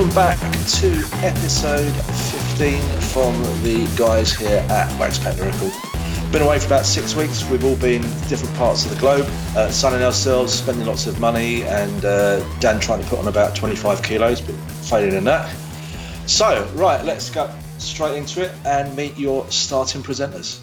welcome back to episode 15 from the guys here at Wax Pack Miracle. Been away for about six weeks. We've all been different parts of the globe, uh, sunning ourselves, spending lots of money, and uh, Dan trying to put on about 25 kilos, but failing in that. So, right, let's go straight into it and meet your starting presenters.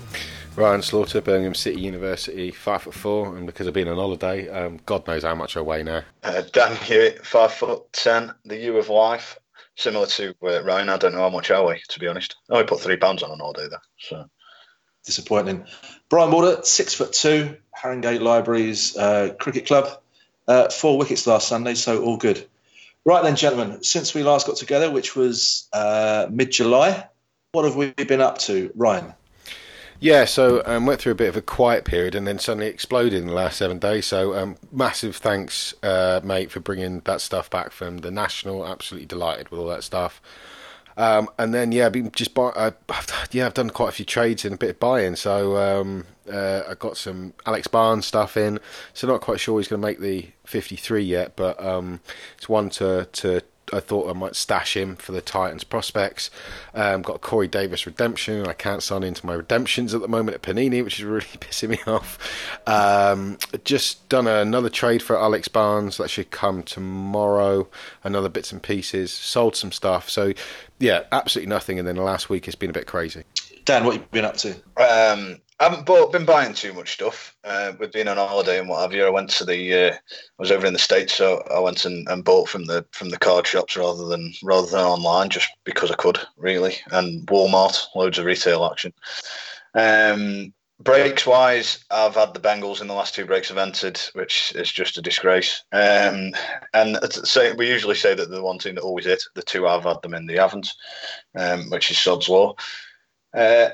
Ryan Slaughter, Birmingham City University, five foot four, and because I've been on holiday, um, God knows how much I weigh now. Uh, Dan Hewitt, five foot ten, the U of life, similar to uh, Ryan. I don't know how much I weigh, to be honest. I only put three pounds on an all day there. So disappointing. Brian Warder, six foot two, Haringey Libraries uh, Cricket Club, uh, four wickets last Sunday, so all good. Right then, gentlemen, since we last got together, which was uh, mid July, what have we been up to, Ryan? Yeah, so um, went through a bit of a quiet period and then suddenly exploded in the last seven days. So um, massive thanks, uh, mate, for bringing that stuff back from the national. Absolutely delighted with all that stuff. Um, and then yeah, I've been just buy, uh, yeah, I've done quite a few trades and a bit of buying. So um, uh, I got some Alex Barnes stuff in. So not quite sure he's going to make the 53 yet, but um, it's one to to I thought I might stash him for the Titans prospects. Um, got a Corey Davis redemption. I can't sign into my redemptions at the moment at Panini, which is really pissing me off. Um, just done another trade for Alex Barnes that should come tomorrow. Another bits and pieces. Sold some stuff. So yeah, absolutely nothing. And then the last week has been a bit crazy. Dan, what have you been up to? Um, I haven't bought, been buying too much stuff. Uh, with being on holiday and what have you, I went to the. Uh, I was over in the states, so I went and, and bought from the from the card shops rather than rather than online, just because I could really. And Walmart, loads of retail action. Um, breaks wise, I've had the Bengals in the last two breaks I've entered, which is just a disgrace. Um, and say we usually say that the one team that always hit. The two I've had them in, they haven't, um, which is sod's law. Uh,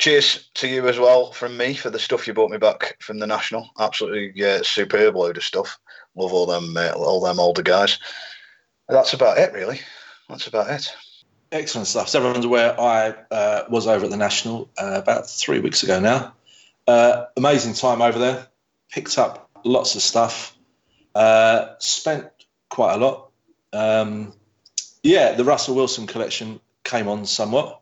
cheers to you as well from me for the stuff you brought me back from the national. Absolutely yeah, superb load of stuff. Love all them uh, all them older guys. That's about it, really. That's about it. Excellent stuff. So everyone's aware I uh, was over at the national uh, about three weeks ago now. Uh, amazing time over there. Picked up lots of stuff. Uh, spent quite a lot. Um, yeah, the Russell Wilson collection came on somewhat.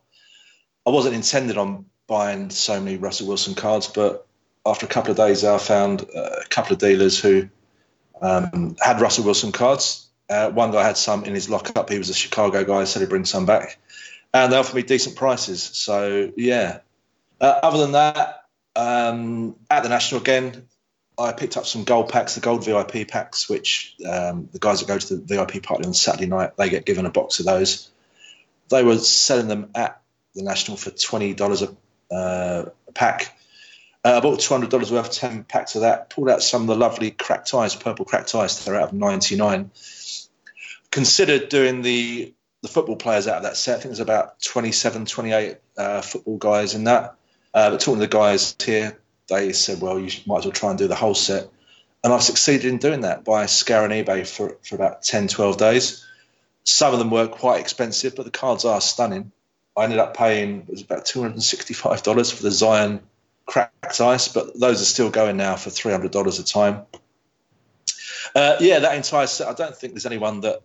I wasn't intended on buying so many Russell Wilson cards, but after a couple of days, I found a couple of dealers who um, had Russell Wilson cards. Uh, one guy had some in his lockup. He was a Chicago guy, said he'd bring some back, and they offered me decent prices. So yeah. Uh, other than that, um, at the national again, I picked up some gold packs, the gold VIP packs, which um, the guys that go to the VIP party on Saturday night they get given a box of those. They were selling them at the national for twenty dollars a uh, pack. Uh, I bought two hundred dollars worth, ten packs of that. Pulled out some of the lovely cracked ice, purple cracked ice. They're out of ninety nine. Considered doing the the football players out of that set. I think there's about 27, 28 uh, football guys in that. Uh, but talking to the guys here, they said, well, you might as well try and do the whole set. And I've succeeded in doing that by scouring eBay for, for about 10, 12 days. Some of them were quite expensive, but the cards are stunning. I ended up paying it was about two hundred and sixty five dollars for the Zion cracked ice, but those are still going now for three hundred dollars a time. Uh, yeah, that entire set. I don't think there's anyone that,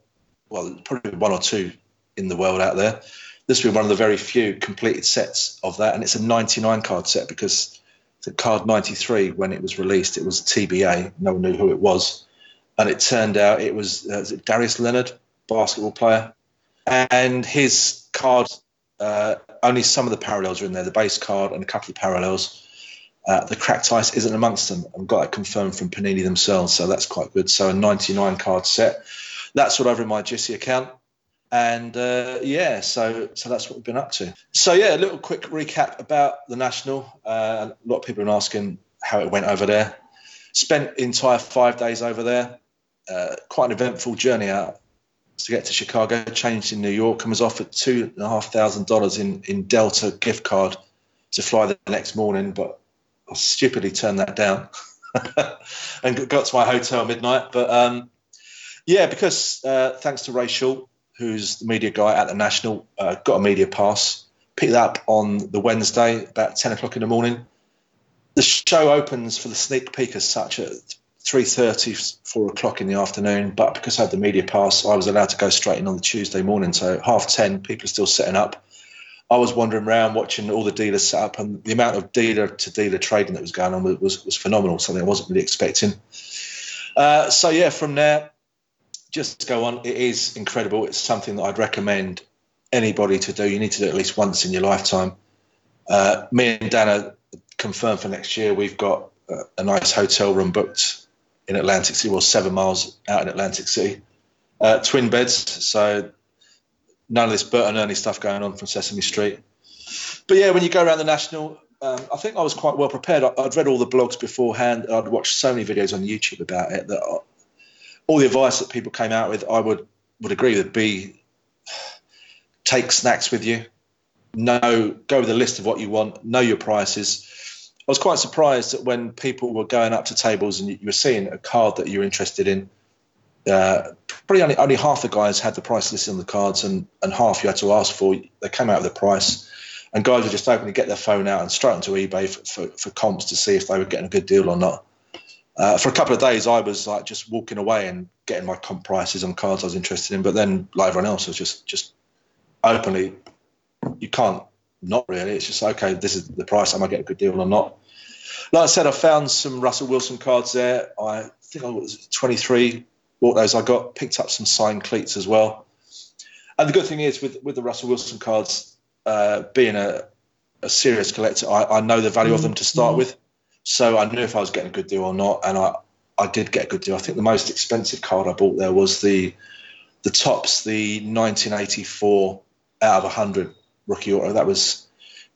well, probably one or two in the world out there. This will be one of the very few completed sets of that, and it's a 99 card set because the card 93, when it was released, it was TBA. No one knew who it was, and it turned out it was, uh, was it Darius Leonard, basketball player, and his card uh, only some of the parallels are in there, the base card and a couple of parallels. Uh, the cracked ice isn't amongst them. I've got it confirmed from Panini themselves, so that's quite good. So a 99 card set. That's all over in my Jissy account. And uh, yeah, so so that's what we've been up to. So yeah, a little quick recap about the national. Uh, a lot of people are asking how it went over there. Spent entire five days over there. Uh, quite an eventful journey out to get to Chicago, changed in New York, and was offered two and a half thousand dollars in in Delta gift card to fly the next morning, but I stupidly turned that down and got to my hotel midnight. But um, yeah, because uh, thanks to Shaw, who's the media guy at the National, uh, got a media pass, picked that up on the Wednesday about ten o'clock in the morning. The show opens for the sneak peek as such at 3.30, 4 o'clock in the afternoon. But because I had the media pass, I was allowed to go straight in on the Tuesday morning. So half 10, people are still setting up. I was wandering around watching all the dealers set up, and the amount of dealer to dealer trading that was going on was, was, was phenomenal, something I wasn't really expecting. Uh, so, yeah, from there, just go on. It is incredible. It's something that I'd recommend anybody to do. You need to do it at least once in your lifetime. Uh, me and Dana confirmed for next year. We've got a, a nice hotel room booked in Atlantic City, well, seven miles out in Atlantic City. Uh, twin beds, so none of this Bert and Ernie stuff going on from Sesame Street. But yeah, when you go around the national, um, I think I was quite well prepared. I, would read all the blogs beforehand. I'd watched so many videos on YouTube about it that I, all the advice that people came out with, I would would agree with. Be take snacks with you. Know go with a list of what you want. Know your prices. I was quite surprised that when people were going up to tables and you, were seeing a card that you're interested in, uh, probably only, only half the guys had the price listed on the cards and, and half you had to ask for. They came out with the price. And guys were just open to get their phone out and straight onto eBay for, for, for comps to see if they were getting a good deal or not. Uh, for a couple of days, I was like just walking away and getting my comp prices on cards I was interested in. But then, like everyone else, was just just openly, you can't not really. It's just okay. This is the price. Am I get a good deal or not? Like I said, I found some Russell Wilson cards there. I think I was 23. Bought those. I got picked up some signed cleats as well. And the good thing is with with the Russell Wilson cards, uh, being a, a serious collector, I, I know the value mm-hmm. of them to start mm-hmm. with. So I knew if I was getting a good deal or not, and I, I did get a good deal. I think the most expensive card I bought there was the the Topps, the 1984 out of 100 rookie auto. That was,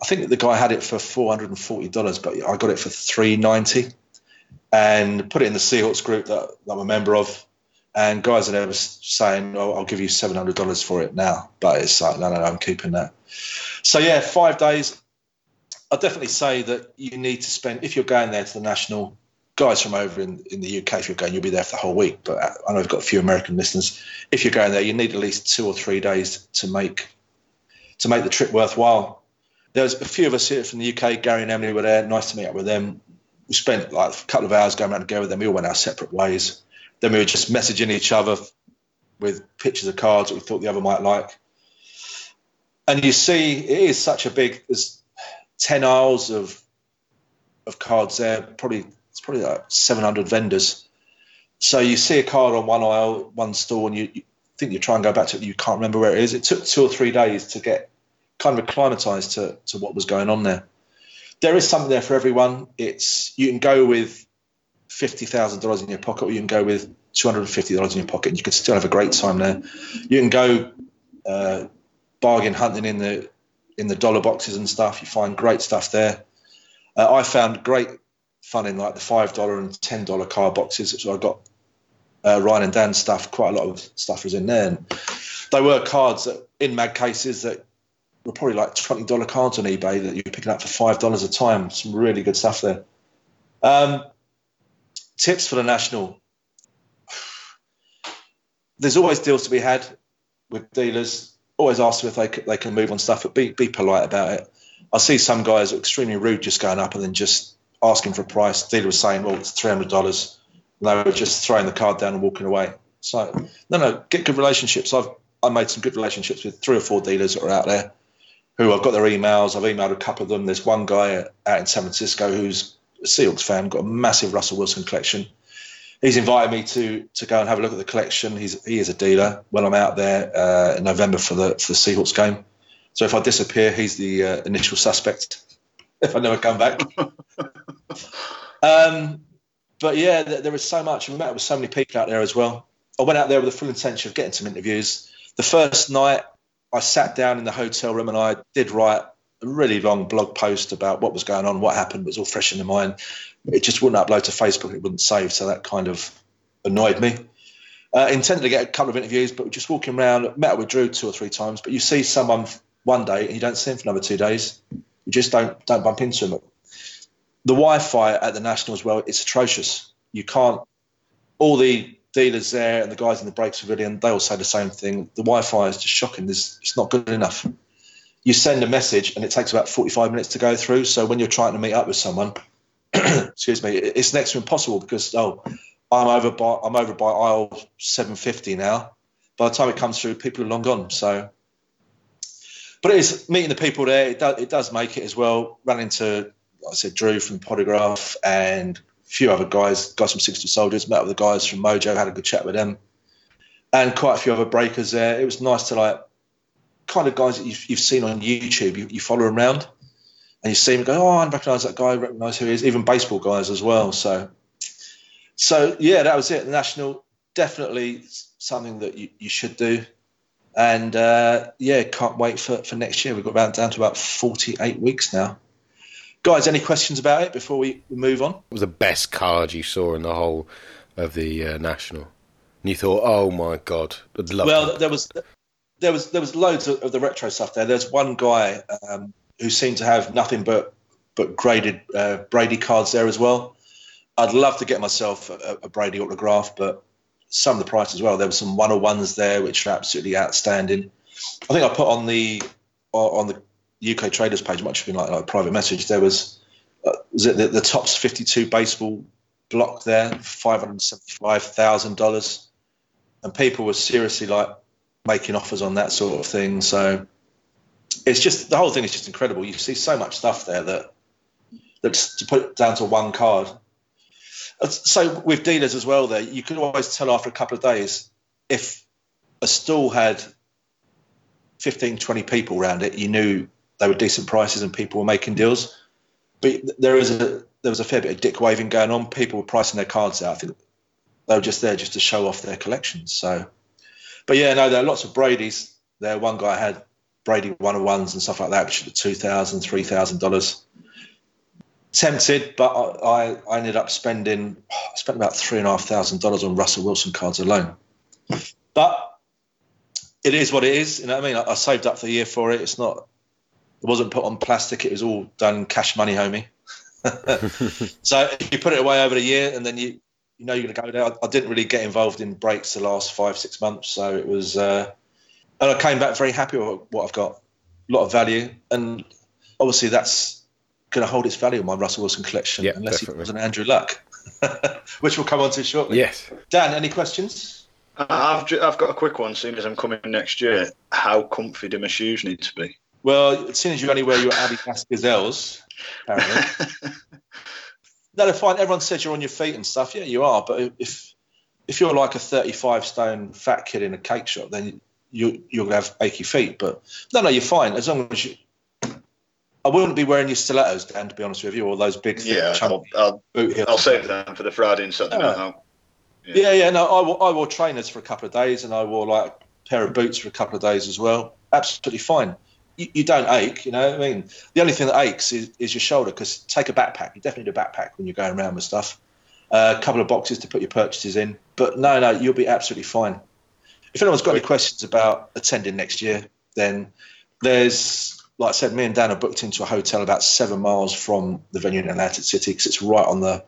I think the guy had it for $440, but I got it for 390 and put it in the Seahawks group that, that I'm a member of. And guys are there saying, oh, I'll give you $700 for it now. But it's like, no, no, no, I'm keeping that. So, yeah, five days. I'd definitely say that you need to spend, if you're going there to the national, guys from over in, in the UK, if you're going, you'll be there for the whole week. But I know I've got a few American listeners. If you're going there, you need at least two or three days to make to make the trip worthwhile. There's a few of us here from the UK. Gary and Emily were there. Nice to meet up with them. We spent like a couple of hours going around together. Then we all went our separate ways. Then we were just messaging each other with pictures of cards that we thought the other might like. And you see, it is such a big. There's ten aisles of of cards there. Probably it's probably like 700 vendors. So you see a card on one aisle, one store, and you think you try and go back to it, you can't remember where it is. It took two or three days to get kind of acclimatized to, to what was going on there. There is something there for everyone. It's you can go with fifty thousand dollars in your pocket, or you can go with two hundred and fifty dollars in your pocket, and you can still have a great time there. You can go uh, bargain hunting in the in the dollar boxes and stuff. You find great stuff there. Uh, I found great fun in like the five dollar and ten dollar car boxes. So I got uh, Ryan and Dan stuff. Quite a lot of stuff was in there. And they were cards that, in mag cases that were probably like twenty dollar cards on eBay that you were picking up for five dollars a time. Some really good stuff there. Um, tips for the national. There's always deals to be had with dealers. Always ask them if they they can move on stuff, but be be polite about it. I see some guys are extremely rude, just going up and then just asking for a price. Dealer was saying, "Well, it's three hundred dollars." They were just throwing the card down and walking away. So no, no, get good relationships. I've I made some good relationships with three or four dealers that are out there who I've got their emails. I've emailed a couple of them. There's one guy out in San Francisco who's a Seahawks fan, got a massive Russell Wilson collection. He's invited me to to go and have a look at the collection. He's he is a dealer when I'm out there uh, in November for the for the Seahawks game. So if I disappear, he's the uh, initial suspect. if I never come back. um, but yeah, there was so much. We met with so many people out there as well. I went out there with the full intention of getting some interviews. The first night, I sat down in the hotel room and I did write a really long blog post about what was going on, what happened. It was all fresh in the mind. It just wouldn't upload to Facebook. It wouldn't save. So that kind of annoyed me. Uh, intended to get a couple of interviews, but just walking around, met with Drew two or three times. But you see someone one day and you don't see him for another two days. You just don't don't bump into him the Wi-Fi at the National as well, it's atrocious. You can't. All the dealers there and the guys in the breaks pavilion, they all say the same thing. The Wi-Fi is just shocking. It's not good enough. You send a message and it takes about 45 minutes to go through. So when you're trying to meet up with someone, excuse me, it's next to impossible because oh, I'm over by I'm over by aisle 750 now. By the time it comes through, people are long gone. So, but it is meeting the people there. It does, it does make it as well. Run into, I said, Drew from Podograph and a few other guys, guys from 60 Soldiers. Met with the guys from Mojo, had a good chat with them, and quite a few other breakers there. It was nice to like kind of guys that you've, you've seen on YouTube. You, you follow them around and you see him go, oh, I recognise that guy, recognise who he is, even baseball guys as well. So, so yeah, that was it. The national definitely something that you, you should do, and uh, yeah, can't wait for, for next year. We've got down to about forty eight weeks now. Guys, any questions about it before we, move on? What was the best card you saw in the whole of the uh, national? And you thought, oh my god, I'd love. Well, there was there was there was loads of, of the retro stuff there. There's one guy um, who seemed to have nothing but but graded uh, Brady cards there as well. I'd love to get myself a, a, Brady autograph, but some of the price as well. There were some one on ones there which are absolutely outstanding. I think I put on the on the UK traders page, much been like, like a private message. There was uh, was it the, the Topps 52 baseball block there, five hundred seventy five thousand dollars, and people were seriously like making offers on that sort of thing. So it's just the whole thing is just incredible. You see so much stuff there that that's to put down to one card. So with dealers as well, there you could always tell after a couple of days if a stall had 15, 20 people around it, you knew they were decent prices and people were making deals. But there is a there was a fair bit of dick waving going on. People were pricing their cards out. I think they were just there just to show off their collections. So, but yeah, no, there are lots of Brady's. There, one guy had Brady one on ones and stuff like that, which are two thousand, three thousand dollars. Tempted, but I, I ended up spending I spent about three and a half thousand dollars on Russell Wilson cards alone. But it is what it is. You know what I mean? I, I saved up for the year for it. It's not. It wasn't put on plastic. It was all done cash money, homie. so you put it away over the year, and then you you know you're going to go there. I, I, didn't really get involved in breaks the last five six months, so it was. Uh, and I came back very happy with what I've got. A lot of value, and obviously that's going to hold its value in my Russell Wilson collection, yeah, unless definitely. he was an Andrew Luck, which we'll come on to shortly. Yes, Dan, any questions? I've I've got a quick one. Seeing as I'm coming next year, how comfy do my shoes need to be? Well, as soon as you only wear your Adidas Gazelles, apparently. no, they're fine. Everyone says you're on your feet and stuff. Yeah, you are. But if if you're like a 35 stone fat kid in a cake shop, then you you're gonna have achy feet. But no, no, you're fine as long as you. I wouldn't be wearing your stilettos, Dan. To be honest with you, or those big, yeah, I'll, I'll. I'll save them for the Friday and Saturday yeah. night Yeah. yeah, yeah. No, I wore, I wore trainers for a couple of days, and I wore like a pair of boots for a couple of days as well. Absolutely fine. You, you don't ache, you know. I mean, the only thing that aches is, is your shoulder. Because take a backpack. You definitely need a backpack when you're going around with stuff. Uh, a couple of boxes to put your purchases in. But no, no, you'll be absolutely fine if anyone's got any questions about attending next year, then there's, like I said, me and Dan are booked into a hotel about seven miles from the venue in Atlantic City because it's right on the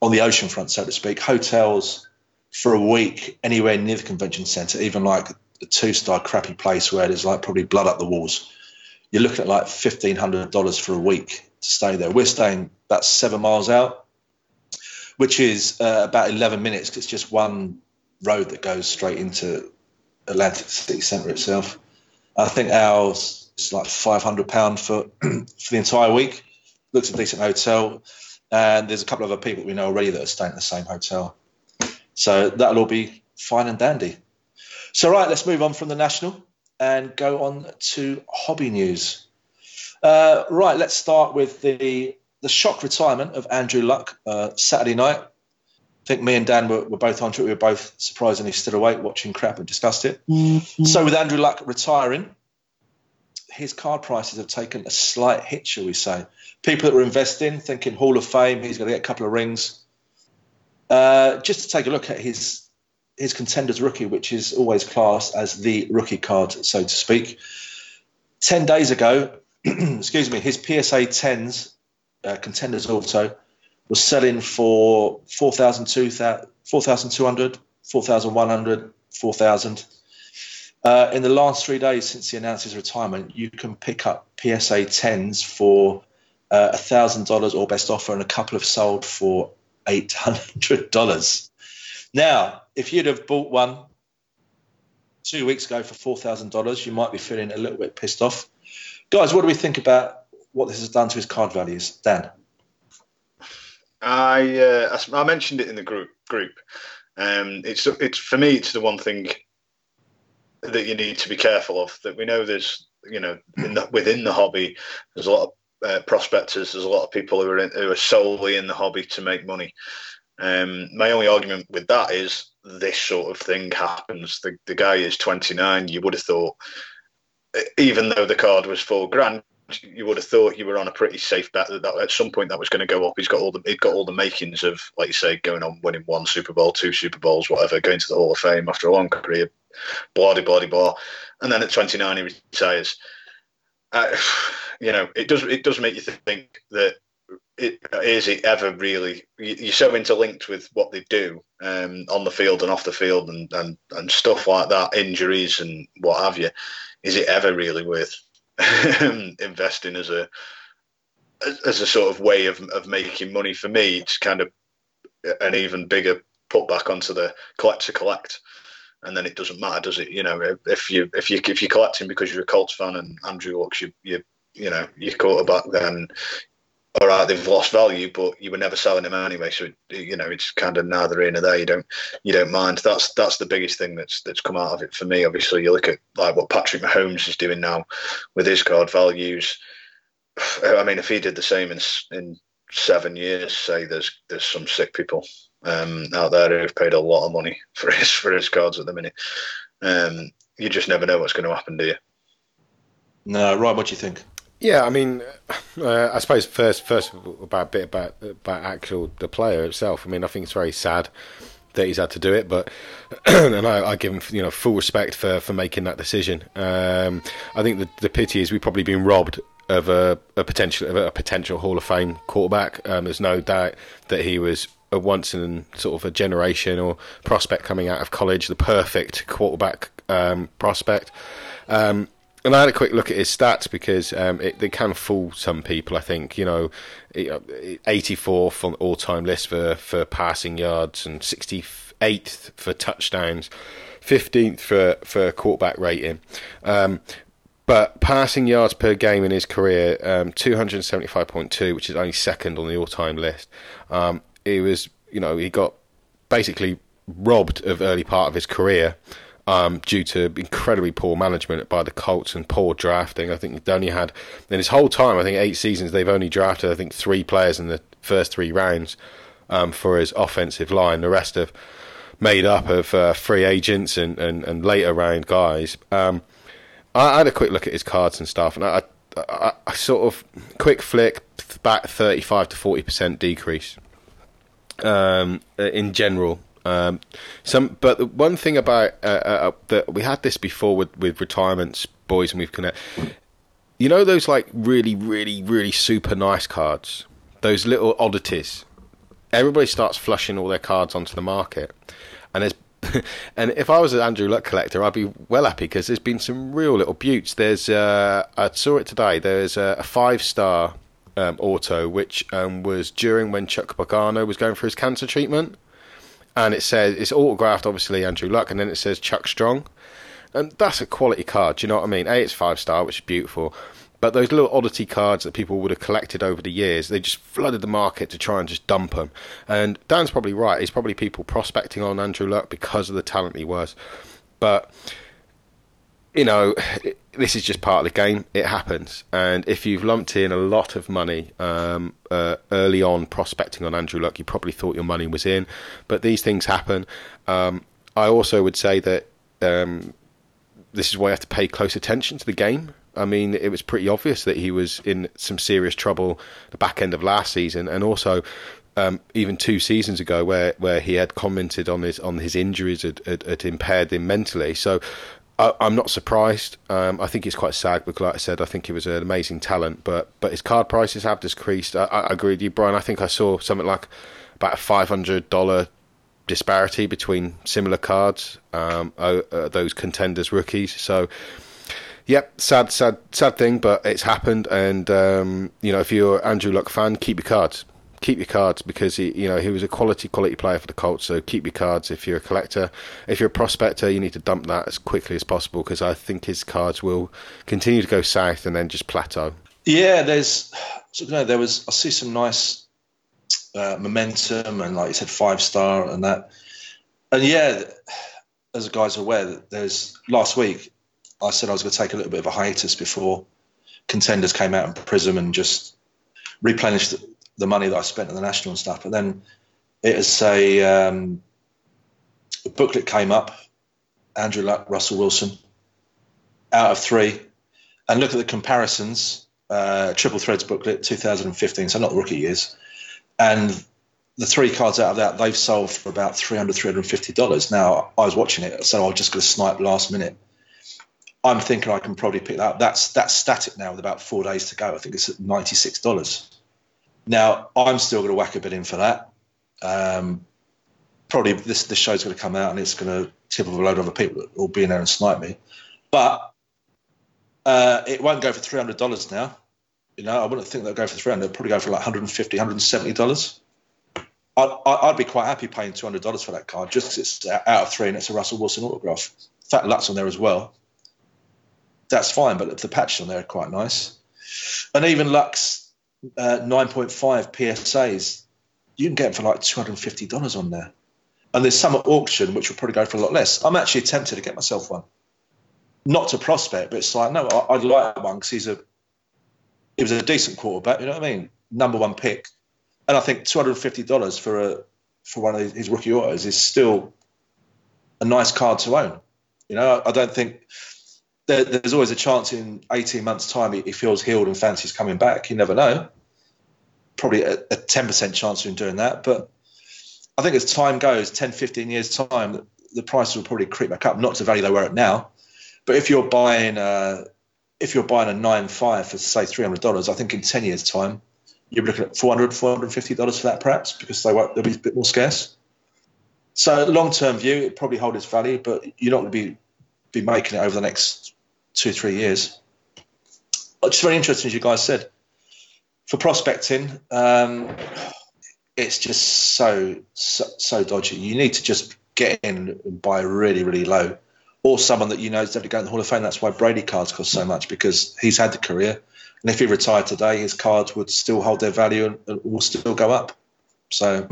on the ocean front, so to speak. Hotels for a week anywhere near the convention centre, even like a two star crappy place where there's like probably blood up the walls. You're looking at like fifteen hundred dollars for a week to stay there. We're staying about seven miles out, which is uh, about eleven minutes because it's just one road that goes straight into Atlantic City Centre itself. I think ours is like five hundred pound for for the entire week. Looks a decent hotel, and there's a couple of other people we know already that are staying at the same hotel. So that'll all be fine and dandy. So right, let's move on from the national and go on to hobby news. Uh, right, let's start with the the shock retirement of Andrew Luck uh, Saturday night. I think me and Dan were, were both onto it. We were both surprisingly still awake watching crap and discussed it. Mm-hmm. So with Andrew Luck retiring, his card prices have taken a slight hit, shall we say. People that were investing, thinking Hall of Fame, he's going to get a couple of rings. Uh, just to take a look at his his contenders rookie, which is always classed as the rookie card, so to speak. Ten days ago, excuse me, his PSA tens uh, contenders auto was selling for 4,200, 4,100, 4,000. Uh, in the last three days since he announced his retirement, you can pick up PSA 10s for uh, $1,000 or best offer, and a couple have sold for $800. Now, if you'd have bought one two weeks ago for four thousand dollars, you might be feeling a little bit pissed off. Guys, what do we think about what this has done to his card values, Dan? I uh, I mentioned it in the group group. Um, it's it's for me. It's the one thing that you need to be careful of. That we know there's you know the, within the hobby, there's a lot of uh, prospectors. There's a lot of people who are in, who are solely in the hobby to make money. Um, my only argument with that is this sort of thing happens. The the guy is 29. You would have thought, even though the card was four grand, you would have thought you were on a pretty safe bet that, that at some point that was going to go up. He's got all the he'd got all the makings of, like you say, going on winning one Super Bowl, two Super Bowls, whatever, going to the Hall of Fame after a long career, blah blah blah, and then at 29 he retires. Uh, you know, it does it does make you think that it, is it ever really you're so interlinked with what they do um, on the field and off the field and, and and stuff like that, injuries and what have you. Is it ever really worth investing as a as a sort of way of of making money for me it's kind of an even bigger put back onto the collect to collect and then it doesn't matter does it you know if you if you if you're collecting because you're a Colts fan and Andrew Luck's you you you know your quarterback then all right, they've lost value, but you were never selling them anyway. So you know, it's kind of neither here nor there. You don't you don't mind. That's that's the biggest thing that's that's come out of it for me. Obviously, you look at like what Patrick Mahomes is doing now with his card values. I mean, if he did the same in in seven years, say there's there's some sick people um, out there who've paid a lot of money for his for his cards at the minute. Um, you just never know what's going to happen, do you? No, right. What do you think? Yeah, I mean, uh, I suppose first, first about a bit about about actual the player itself. I mean, I think it's very sad that he's had to do it, but and I, I, give him you know full respect for, for making that decision. Um, I think the the pity is we've probably been robbed of a, a potential of a potential Hall of Fame quarterback. Um, there's no doubt that he was a once in sort of a generation or prospect coming out of college, the perfect quarterback um, prospect. Um, and I had a quick look at his stats because um, it, they can fool some people. I think you know, 84th on all-time list for, for passing yards and 68th for touchdowns, 15th for for quarterback rating. Um, but passing yards per game in his career, um, 275.2, which is only second on the all-time list. Um, he was, you know, he got basically robbed of early part of his career um, due to incredibly poor management by the Colts and poor drafting. I think they only had in his whole time, I think eight seasons, they've only drafted I think three players in the first three rounds um, for his offensive line. The rest have made up of uh, free agents and, and, and later round guys. Um, I, had a quick look at his cards and stuff, and I, I, I sort of quick flick back thirty five to forty percent decrease um, in general um, some, but the one thing about uh, uh, uh, that we had this before with with retirements, boys, and we've connect. You know those like really, really, really super nice cards, those little oddities. Everybody starts flushing all their cards onto the market, and there's and if I was an Andrew Luck collector, I'd be well happy because there's been some real little beauts. There's uh, I saw it today. There's a, a five star um, auto which um, was during when Chuck Pagano was going for his cancer treatment and it says it's autographed, obviously Andrew Luck, and then it says Chuck Strong, and that's a quality card. Do you know what I mean? A, it's five star, which is beautiful. But those little oddity cards that people would have collected over the years, they just flooded the market to try and just dump them. And Dan's probably right. It's probably people prospecting on Andrew Luck because of the talent he was. But you know, this is just part of the game. It happens, and if you've lumped in a lot of money um, uh, early on prospecting on Andrew Luck, you probably thought your money was in. But these things happen. Um, I also would say that um, this is why you have to pay close attention to the game. I mean, it was pretty obvious that he was in some serious trouble the back end of last season, and also um, even two seasons ago, where, where he had commented on his on his injuries had, had, had impaired him mentally. So I, am not surprised. Um, I think it's quite sad because, like I said, I think he was an amazing talent, but but his card prices have decreased. I, I agree with you, Brian. I think I saw something like about a five hundred dollar disparity between similar cards, um, uh, those contenders rookies. So, yep, sad, sad, sad thing, but it's happened. And um, you know, if you're Andrew Luck fan, keep your cards keep your cards because he, you know, he was a quality quality player for the Colts. So keep your cards if you're a collector. If you're a prospector, you need to dump that as quickly as possible because I think his cards will continue to go south and then just plateau. Yeah, there's, you know, there was. I see some nice uh, momentum and, like you said, five star and that. And yeah, as the guys are aware, there's last week I said I was going to take a little bit of a hiatus before contenders came out in Prizm and just replenished the money that I spent on the national and stuff. But then it is a, um, a booklet came up, Andrew Luck, Russell Wilson, out of three, and look at the comparisons. Uh, Triple Threads booklet, 2015, so not the rookie years, and the three cards out of that they've sold for about 300 $350 now i was watching it so i was just going to snipe last minute. I'm thinking i can probably pick that up. That's that's static now with about four days to go. I think it's at $96 now i'm still going to whack a bit in for that um, probably this this show's going to come out and it's going to tip of a load of other people that will be in there and snipe me but uh, it won't go for $300 now you know i wouldn't think they'll go for 300 they'll probably go for like $150, $170 I'd, I'd be quite happy paying two hundred dollars for that card just because it's out of three and it's a Russell Wilson autograph. Fat Luck's on there as well. That's fine, but the patches on there are quite nice. And even Luck's uh, nine point five PSAs, you can get them for like two hundred and fifty dollars on there. And there's some at auction which will probably go for a lot less. I'm actually tempted to get myself one, not to prospect, but it's like no, I, would like one because he's a he was a decent quarterback. You know what I mean? Number one pick and I think two hundred and fifty dollars for a for one of his rookie autos is still a nice card to own. You know, I don't think there, there's always a chance in eighteen months' time he, feels healed and fancies coming back. You never know. Probably a ten percent chance of him doing that, but I think as time goes, 10, 15 years time, the prices will probably creep back up. Not to the value they were at now, but if you're buying a, if you're buying a nine five for say three hundred dollars, I think in ten years' time you're looking at $400, $450 for that perhaps because they won't, they'll be a bit more scarce. So long term view, it probably hold its value, but you're not going to be be making it over the next two three years. It's very interesting, as you guys said. For prospecting, um, it's just so, so so dodgy. You need to just get in and buy really really low, or someone that you know is definitely going to the Hall of Fame. That's why Brady cards cost so much because he's had the career and if he retired today, his cards would still hold their value and, and will still go up. So,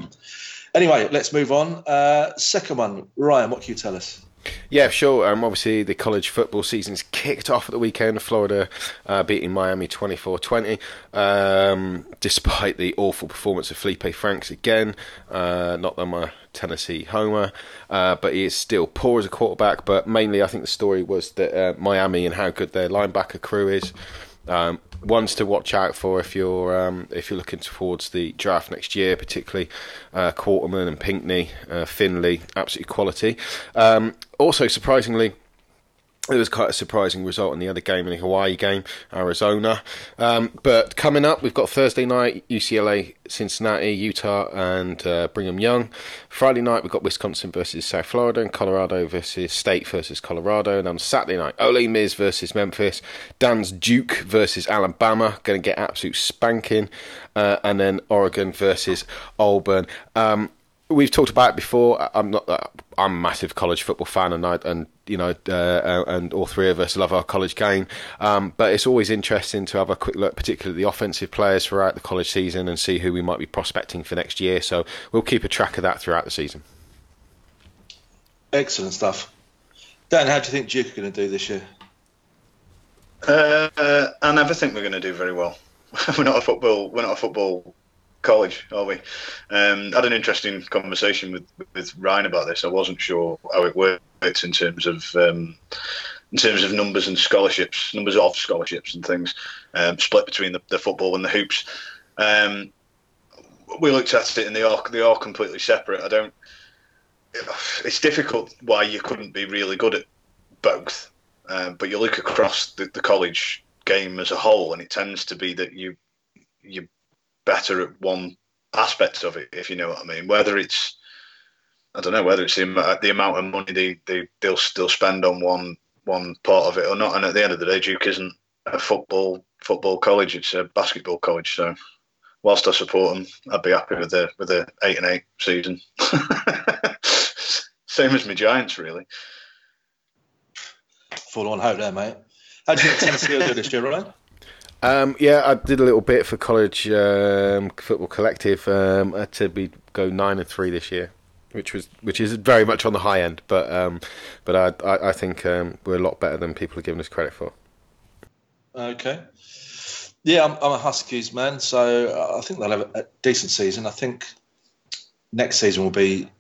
anyway, let's move on. Uh, second one, Ryan, what can you tell us? Yeah, sure. Um, obviously, the college football season's kicked off at the weekend. Florida uh, beating Miami 24 20, um, despite the awful performance of Felipe Franks again. Uh, not that a Tennessee homer, uh, but he is still poor as a quarterback. But mainly, I think the story was that uh, Miami and how good their linebacker crew is. Um, ones to watch out for if you're um, if you're looking towards the draft next year, particularly uh, Quarterman and Pinckney, uh, Finley, absolutely quality. Um, also, surprisingly, it was quite a surprising result in the other game in the Hawaii game, Arizona. Um, but coming up, we've got Thursday night UCLA, Cincinnati, Utah, and uh, Brigham Young. Friday night we've got Wisconsin versus South Florida, and Colorado versus State versus Colorado. And on Saturday night, Ole Miss versus Memphis, Dan's Duke versus Alabama, going to get absolute spanking, uh, and then Oregon versus Auburn. Um, we've talked about it before. I'm not. I'm a massive college football fan, and I, and you know, uh, uh, and all three of us love our college game. Um, but it's always interesting to have a quick look, particularly at the offensive players throughout the college season, and see who we might be prospecting for next year. So we'll keep a track of that throughout the season. Excellent stuff. Dan, how do you think Duke are going to do this year? Uh, I never think we're going to do very well. we're not a football. We're not a football college, are we? Um, had an interesting conversation with with Ryan about this. I wasn't sure how it works in terms of um, in terms of numbers and scholarships, numbers of scholarships and things, um, split between the, the, football and the hoops. Um, we looked at it, and they are they are completely separate. I don't. It's difficult why you couldn't be really good at both, um, but you look across the, the college game as a whole, and it tends to be that you you better at one aspect of it, if you know what I mean. Whether it's I don't know whether it's the, amount of money they, they they'll still spend on one one part of it or not. And at the end of the day, Duke isn't a football football college; it's a basketball college. So whilst I support them, I'd be happy with the with a eight and eight season. Same as my Giants, really. Full on hope there, mate. How do you think Tennessee will do this year, Ryan? Um, yeah, I did a little bit for college um, football collective um, to be go nine and three this year, which was which is very much on the high end, but um, but I I, I think um, we're a lot better than people are giving us credit for. Okay. Yeah, I'm, I'm a Huskies man, so I think they'll have a decent season. I think next season will be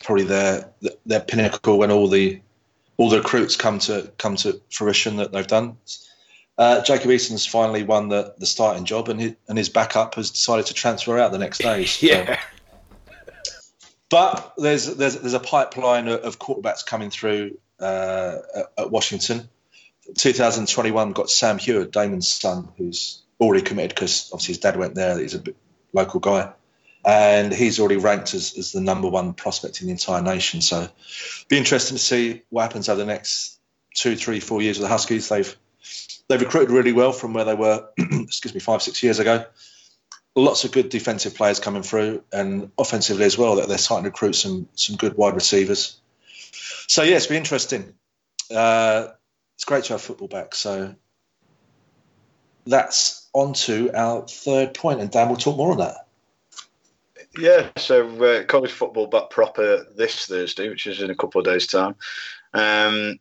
probably their their pinnacle when all the all the recruits come to come to fruition that they've done. Uh, Jacob Eason's finally won the, the starting job, and his, and his backup has decided to transfer out the next day. So. yeah. But there's there's there's a pipeline of quarterbacks coming through uh, at Washington. 2021 got Sam Huard, Damon's son, who's already committed because obviously his dad went there. He's a local guy, and he's already ranked as, as the number one prospect in the entire nation. So, it'd be interesting to see what happens over the next two, three, four years with the Huskies. They've they've recruited really well from where they were, excuse me, five, six years ago. Lots of good defensive players coming through, and offensively as well. That they're starting to recruit some some good wide receivers. So yeah, it's been interesting. Uh, it's great to have football back. So that's on to our third point, and Dan will talk more on that. Yeah, so uh, college football back proper this Thursday, which is in a couple of days' time. Um,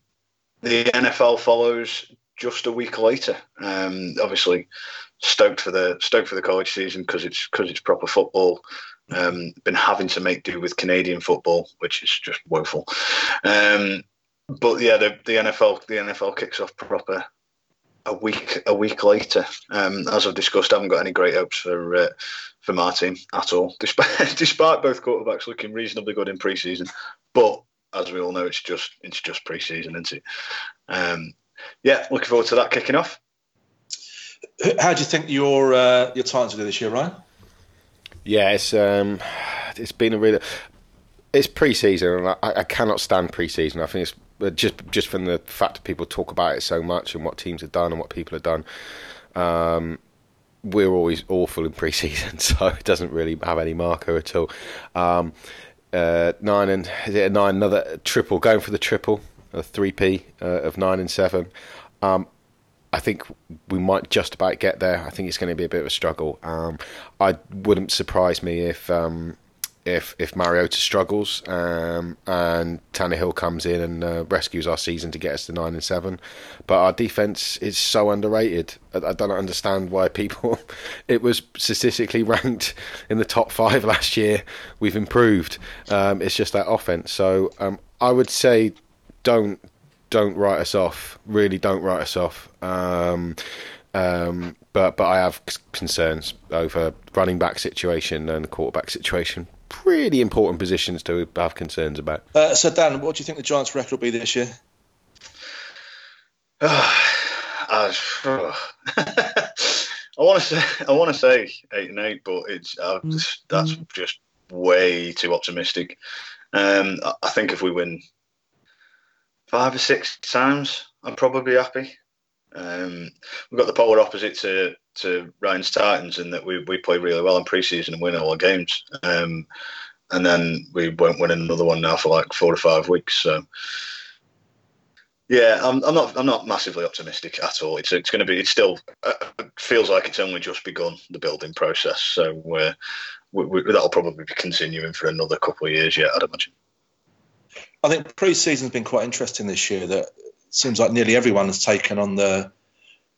the NFL follows just a week later. Um, obviously, stoked for the stoked for the college season because it's because it's proper football. Um, been having to make do with Canadian football, which is just woeful. Um, but yeah, the, the NFL the NFL kicks off proper a week a week later. Um, as I've discussed, I haven't got any great hopes for uh, for my team at all, despite despite both quarterbacks looking reasonably good in preseason. But as we all know, it's just it's just preseason, isn't it? Yeah, looking forward to that kicking off. How do you think your uh, your Titans will do this year, Ryan? Yeah, it's um, it's been a really it's pre-season, and I, I cannot stand pre-season. I think it's uh, just just from the fact that people talk about it so much and what teams have done and what people have done. Um, we're always awful in pre-season, so it doesn't really have any marker at all. Um, uh, nine and is it a nine? Another triple, going for the triple a three P uh, of nine and seven. Um, I think we might just about get there. I think it's going to be a bit of a struggle. Um, I wouldn't surprise me if um, if if Mariota struggles um, and Tannehill comes in and uh, rescues our season to get us to nine and seven. But our defense is so underrated. I, I don't understand why people. It was statistically ranked in the top five last year. We've improved. Um, it's just that offense. So um, I would say don't don't write us off. Really, don't write us off. Um, um, but but I have concerns over running back situation and quarterback situation. Pretty important positions to have concerns about. Uh, so Dan, what do you think the Giants' record will be this year? I want to say I want to say eight and eight, but it's uh, that's just way too optimistic. Um, I think if we win five or six times, I'm probably happy. Um, we've got the polar opposite to to Ryan's Titans in that we, we play really well in preseason and win all our games. Um, and then we won't win another one now for like four to five weeks. So yeah, I'm, I'm not I'm not massively optimistic at all. It's it's going to be it's still uh, feels like it's only just begun the building process. So uh, we, we, that'll probably be continuing for another couple of years yet, I'd imagine. I think pre-season's been quite interesting this year. That seems like nearly everyone has taken on the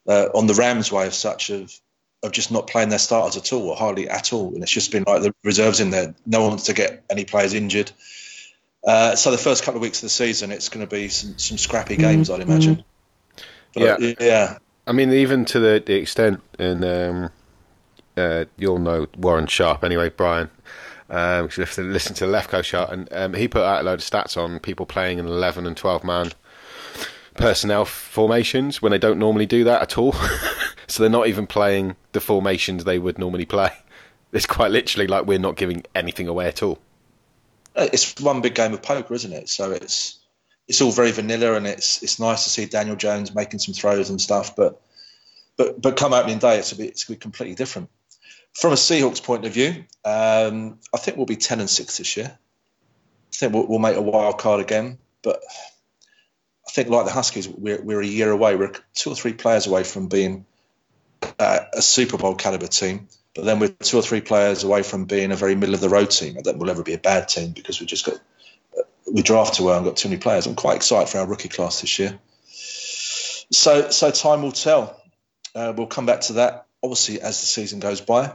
uh, on the Rams way of such of of just not playing their starters at all or hardly at all, and it's just been like the reserves in there. No one wants to get any players injured. Uh, so the first couple of weeks of the season, it's going to be some, some scrappy games, I'd imagine. But yeah, uh, yeah. I mean, even to the, the extent, and um, uh, you'll know Warren Sharp anyway, Brian um, listen to the Lefko shot, and um, he put out a load of stats on people playing in 11 and 12 man personnel formations when they don't normally do that at all. so they're not even playing the formations they would normally play. It's quite literally like we're not giving anything away at all. Uh, it's one big game of poker, isn't it? So it's it's all very vanilla, and it's it's nice to see Daniel Jones making some throws and stuff. But but but come opening day, it's a bit it's completely different from a Seahawks point of view, um, I think we'll be ten and six this year. I think we'll, we'll, make a wild card again, but I think like the Huskies, we're, we're a year away. We're two or three players away from being uh, a Super Bowl caliber team. But then we're two or three players away from being a very middle of the road team. I think we'll ever be a bad team because we just got we draft too well and got too many players. I'm quite excited for our rookie class this year. So so time will tell. Uh, we'll come back to that obviously as the season goes by.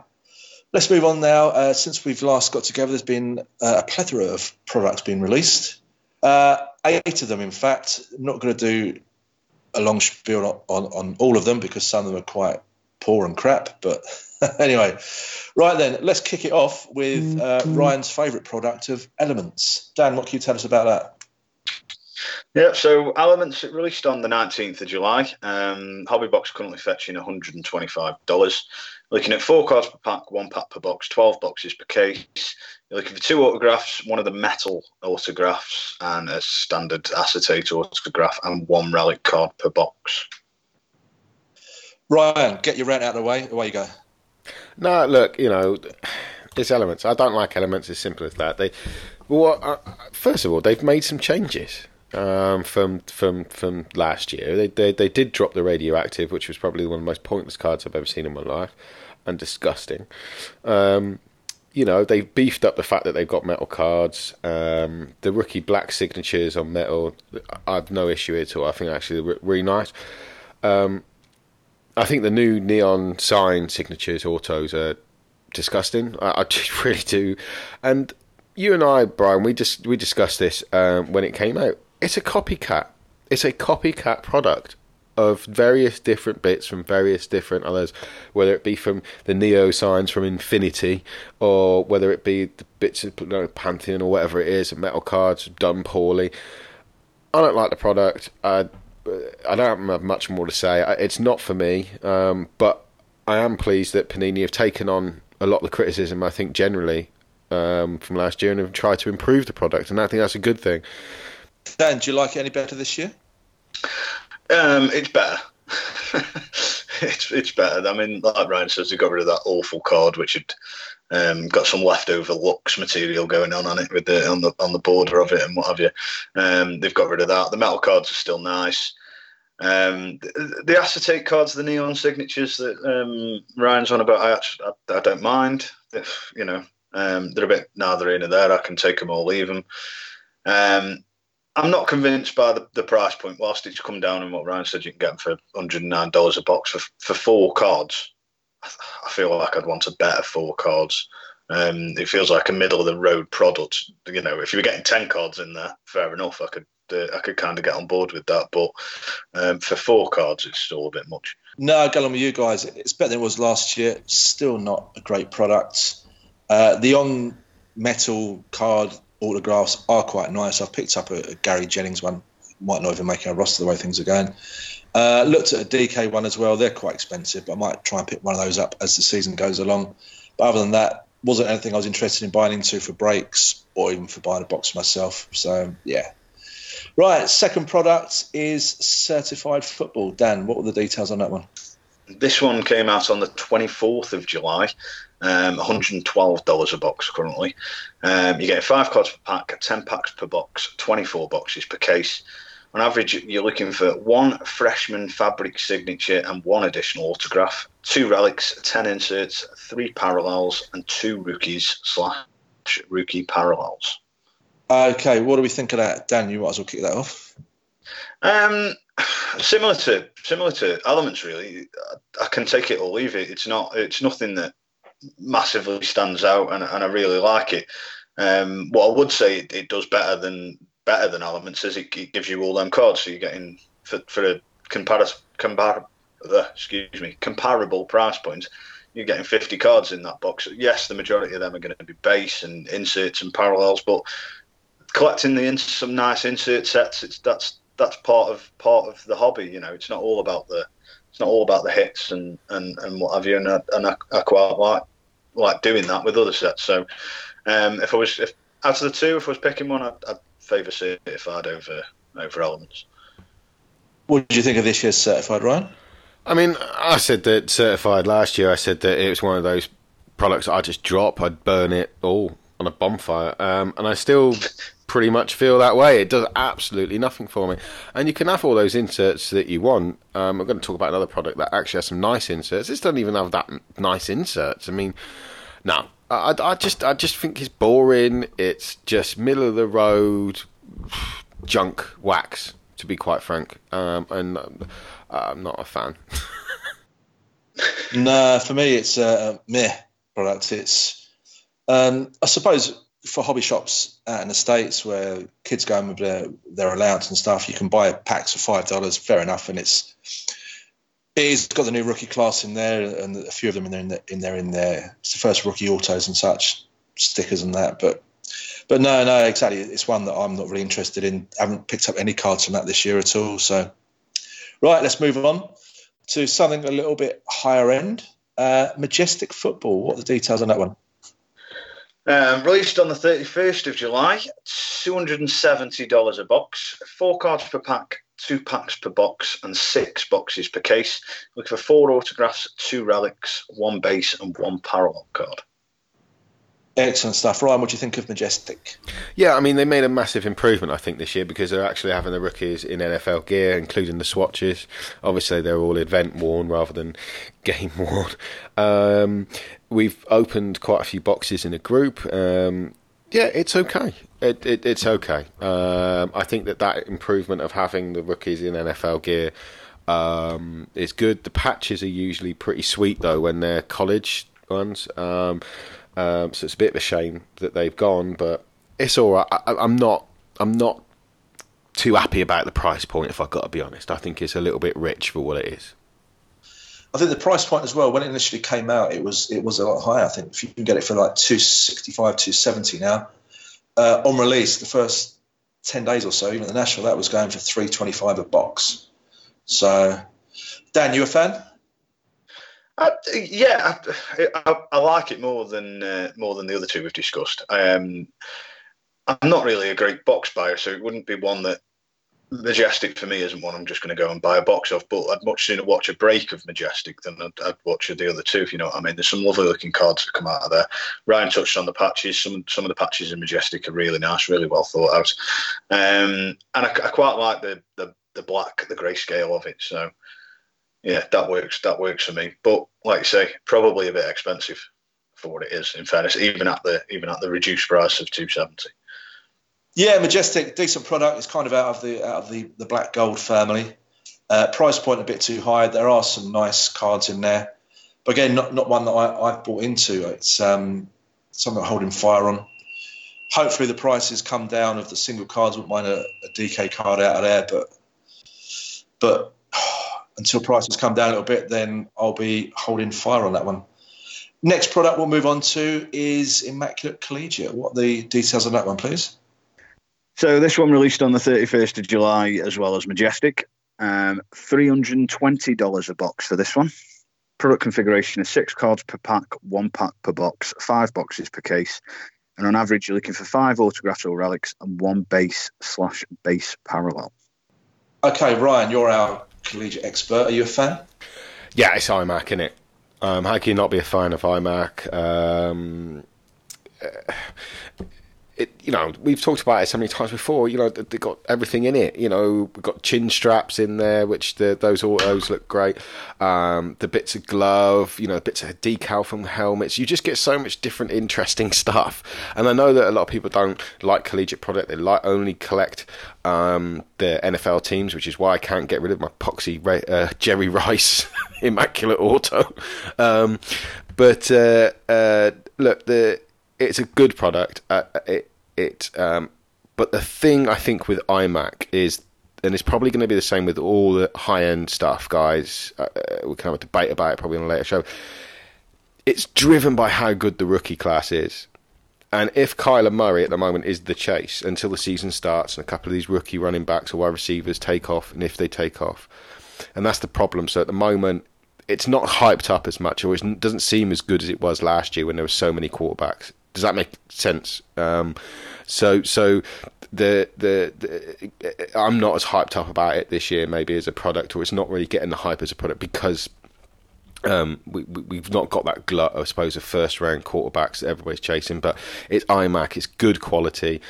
Let's move on now. Uh, since we've last got together, there's been uh, a plethora of products being released. Uh, eight of them, in fact. I'm not going to do a long spiel on, on, on all of them because some of them are quite poor and crap. But anyway, right then, let's kick it off with uh, mm-hmm. Ryan's favourite product of Elements. Dan, what can you tell us about that? Yeah, so Elements it released on the 19th of July. Um, Hobby box currently fetching $125. Looking at four cards per pack, one pack per box, 12 boxes per case. You're looking for two autographs, one of the metal autographs, and a standard acetate autograph, and one relic card per box. Ryan, get your rant out of the way. Away you go. No, look, you know, it's elements. I don't like elements. As simple as that. They, well, uh, first of all, they've made some changes um, from from from last year. They, they they did drop the radioactive, which was probably one of the most pointless cards I've ever seen in my life, and disgusting. Um, you know, they've beefed up the fact that they've got metal cards. Um, the rookie black signatures on metal, I've no issue at all. I think actually they're really nice. Um, I think the new neon sign signatures autos are disgusting. I, I really do. And you and I, Brian, we just we discussed this um, when it came out. It's a copycat. It's a copycat product of various different bits from various different others, whether it be from the Neo signs from Infinity, or whether it be the bits of you know, Pantheon or whatever it is, metal cards done poorly. I don't like the product. I I don't have much more to say. It's not for me, um, but I am pleased that Panini have taken on a lot of the criticism. I think generally um, from last year and have tried to improve the product, and I think that's a good thing. Dan, do you like it any better this year? Um, it's better. it's it's better. I mean, like Ryan says, they got rid of that awful card, which had um, got some leftover lux material going on on it with the on the on the border of it and what have you. Um, they've got rid of that. The metal cards are still nice. Um, the, the, acetate cards, the neon signatures that um, Ryan's on about, I actually I, I don't mind. If you know, um, they're a bit neither in or there. I can take them or leave them. I'm not convinced by the, the price point. Whilst it's come down and what Ryan said, you can get them for 109 dollars a box for for four cards. I feel like I'd want a better four cards. Um, it feels like a middle of the road product. You know, if you were getting ten cards in there, fair enough. I could uh, I could kind of get on board with that. But um, for four cards, it's still a bit much. No, I get on with you guys. It's better than it was last year. Still not a great product. Uh, the on metal card autographs are quite nice. I've picked up a, a Gary Jennings one. Might not even make our roster the way things are going. Uh, looked at a DK one as well. They're quite expensive, but I might try and pick one of those up as the season goes along. But other than that, wasn't anything I was interested in buying into for breaks or even for buying a box myself. So yeah. Right, second product is certified football. Dan, what were the details on that one? This one came out on the 24th of July, um, $112 a box currently. Um, you get five cards per pack, 10 packs per box, 24 boxes per case on average, you're looking for one freshman fabric signature and one additional autograph, two relics, 10 inserts, three parallels, and two rookies slash rookie parallels. Okay, what do we think of that? Dan, you might as well kick that off. Um, similar to similar to elements, really. I can take it or leave it. It's not. It's nothing that massively stands out, and, and I really like it. Um, what I would say it, it does better than better than Elements is it, it gives you all them cards, so you're getting for for a compar compar uh, excuse me comparable price point. You're getting 50 cards in that box. Yes, the majority of them are going to be base and inserts and parallels, but collecting the some nice insert sets, it's that's that's part of part of the hobby. You know, it's not all about the it's not all about the hits and and, and what have you. And, I, and I, I quite like like doing that with other sets. So um, if I was if out of the two, if I was picking one, I'd, I'd favour certified over over elements. What did you think of this year's certified, Ryan? I mean, I said that certified last year. I said that it was one of those products I just drop. I'd burn it all on a bonfire, um, and I still pretty much feel that way. It does absolutely nothing for me. And you can have all those inserts that you want. Um, I'm going to talk about another product that actually has some nice inserts. This doesn't even have that nice inserts. I mean, no, I, I just I just think it's boring. It's just middle of the road junk wax, to be quite frank. Um, and uh, I'm not a fan. no, for me, it's a meh product. It's um, I suppose for hobby shops out in the states where kids go in with their, their allowance and stuff, you can buy packs for five dollars. Fair enough, and it's it's got the new rookie class in there, and a few of them in there in, the, in there in there. It's the first rookie autos and such stickers and that, but. But no, no, exactly. It's one that I'm not really interested in. I haven't picked up any cards from that this year at all. So, right, let's move on to something a little bit higher end. Uh, Majestic Football. What are the details on that one? Um, released on the 31st of July, $270 a box, four cards per pack, two packs per box, and six boxes per case. Looking for four autographs, two relics, one base, and one parallel card. Excellent stuff. Ryan, what do you think of Majestic? Yeah, I mean, they made a massive improvement, I think, this year because they're actually having the rookies in NFL gear, including the swatches. Obviously, they're all event worn rather than game worn. Um, we've opened quite a few boxes in a group. Um, yeah, it's okay. It, it, it's okay. Um, I think that that improvement of having the rookies in NFL gear um, is good. The patches are usually pretty sweet, though, when they're college ones. Um, um, so it's a bit of a shame that they've gone, but it's all right. I, I'm not. I'm not too happy about the price point. If I've got to be honest, I think it's a little bit rich for what it is. I think the price point as well when it initially came out, it was it was a lot higher. I think if you can get it for like two sixty five, two seventy now, uh, on release, the first ten days or so, even the national, that was going for three twenty five a box. So, Dan, you a fan? Uh, yeah, I, I, I, like it more than uh, more than the other two we've discussed. Um, I'm not really a great box buyer, so it wouldn't be one that Majestic for me isn't one I'm just going to go and buy a box of. But I'd much sooner watch a break of Majestic than I'd, I'd watch the other two. If you know what I mean. There's some lovely looking cards that come out of there. Ryan touched on the patches. Some some of the patches in Majestic are really nice, really well thought out, um, and I, I quite like the, the the black, the grayscale of it. So yeah, that works. That works for me. But like you say, probably a bit expensive for what it is. In fairness, even at the even at the reduced price of two seventy. Yeah, majestic, decent product. It's kind of out of the out of the, the black gold family. Uh, price point a bit too high. There are some nice cards in there, but again, not not one that I, I've bought into. It's um, something I'm holding fire on. Hopefully, the prices come down of the single cards. Wouldn't mind a, a DK card out of there, but but until prices come down a little bit, then I'll be holding fire on that one. Next product we'll move on to is Immaculate Collegiate. What are the details on that one, please? So this one released on the 31st of July as well as Majestic. Um, $320 a box for this one. Product configuration is six cards per pack, one pack per box, five boxes per case. And on average, you're looking for five autographs or relics and one base slash base parallel. Okay, Ryan, you're our collegiate expert. Are you a fan? Yeah, it's Immac, isn't it? Um, how can you not be a fan of Immac? Um, it, you know, we've talked about it so many times before. You know, they've got everything in it. You know, we've got chin straps in there, which the, those autos look great. Um, the bits of glove, you know, bits of decal from helmets. You just get so much different, interesting stuff. And I know that a lot of people don't like collegiate product. They like only collect um, the NFL teams, which is why I can't get rid of my poxy uh, Jerry Rice immaculate auto. Um, but uh, uh, look, the it's a good product. Uh, it, it um, but the thing I think with Immac is, and it's probably going to be the same with all the high end stuff, guys. Uh, uh, we can have a debate about it probably on a later show. It's driven by how good the rookie class is. And if Kyler Murray at the moment is the chase until the season starts and a couple of these rookie running backs or wide receivers take off, and if they take off, and that's the problem. So at the moment, it's not hyped up as much, or it doesn't seem as good as it was last year when there were so many quarterbacks. Does that make sense? Um, so so the, the, the I'm not as hyped up about it this year maybe as a product, or it's not really getting the hype as a product because Um, we, we, have not got that glut, I suppose, of first round quarterbacks that everybody's chasing, but it's Immac, it's good quality.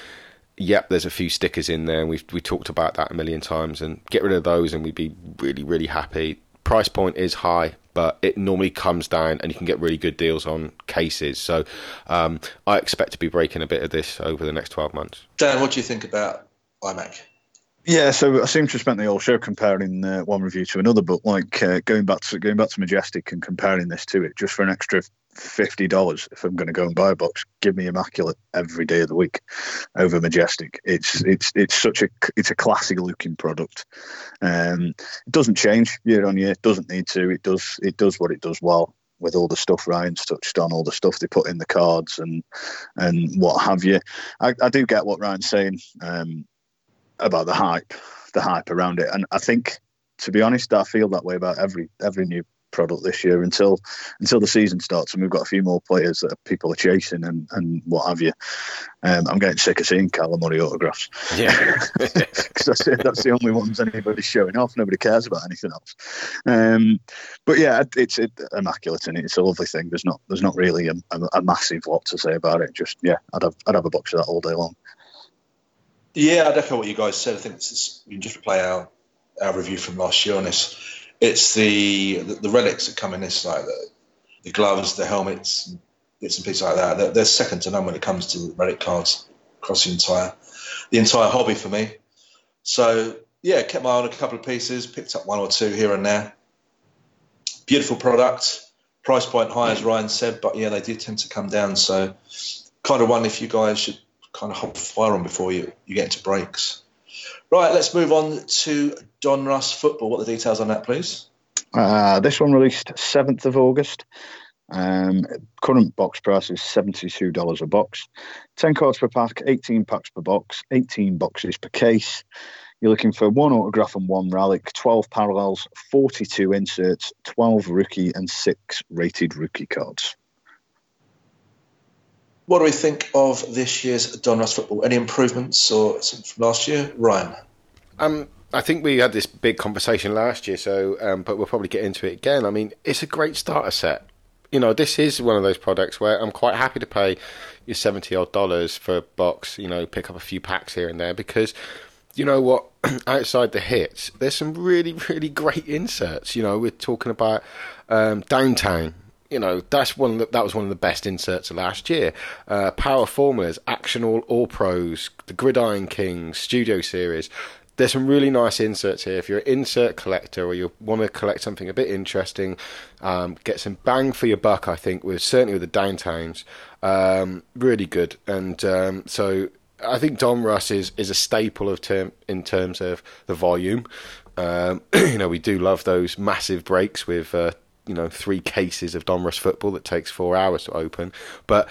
Yep, there's a few stickers in there, and we've we talked about that a million times. And get rid of those, and we'd be really, really happy. Price point is high, but it normally comes down, and you can get really good deals on cases. So um, I expect to be breaking a bit of this over the next 12 months. Dan, what do you think about Immac? Yeah, so I seem to have spent the whole show comparing uh, one review to another, but like uh, going back to going back to Majestic and comparing this to it, just for an extra fifty dollars, if I'm going to go and buy a box, give me Immaculate every day of the week over Majestic. It's it's it's such a it's a classic looking product. Um, it doesn't change year on year. It doesn't need to. It does it does what it does well with all the stuff Ryan's touched on, all the stuff they put in the cards and and what have you. I, I do get what Ryan's saying. Um, about the hype, the hype around it. And I think, to be honest, I feel that way about every every new product this year until until the season starts and we've got a few more players that people are chasing and, and what have you. Um, I'm getting sick of seeing Kyler Murray autographs. Yeah, because that's, that's the only ones anybody's showing off. Nobody cares about anything else. Um, but yeah, it's it, immaculate and it. it's a lovely thing. There's not there's not really a, a, a massive lot to say about it. Just yeah, I'd have I'd have a box of that all day long. Yeah, I would echo what you guys said. I think is, we can just play our our review from last year on this. It's the the, the relics that come in this, like the, the, gloves, the helmets, bits and pieces like that. They're, they're, second to none when it comes to relic cards across the entire the entire hobby for me. So yeah, kept my eye on a couple of pieces, picked up one or two here and there. Beautiful product, price point high as Ryan said, but yeah, they did tend to come down. So kind of one if you guys should kind of hop fire on before you, you get into breaks. Right, let's move on to Donruss football. What are the details on that, please? Uh, this one released 7th of August. Um, current box price is $72 a box. 10 cards per pack, 18 packs per box, 18 boxes per case. You're looking for one autograph and one relic, 12 parallels, 42 inserts, 12 rookie, and 6 rated rookie cards. What do we think of this year's Donruss football? Any improvements or from last year, Ryan? Um, I think we had this big conversation last year, so um, but we'll probably get into it again. I mean, it's a great starter set. You know, this is one of those products where I'm quite happy to pay your seventy odd dollars for a box. You know, pick up a few packs here and there because you know what? Outside the hits, there's some really, really great inserts. You know, we're talking about um, Downtown, you know that's one the, that was one of the best inserts of last year. Uh, Power Formulas, Action All All Pros, the Gridiron Kings, Studio Series. There's some really nice inserts here. If you're an insert collector or you want to collect something a bit interesting, um, get some bang for your buck. I think with certainly with the downtowns, um, really good. And um, so I think Donruss is is a staple of term in terms of the volume. Um, you know, we do love those massive breaks with uh, you know three cases of Donruss football that takes four hours to open. But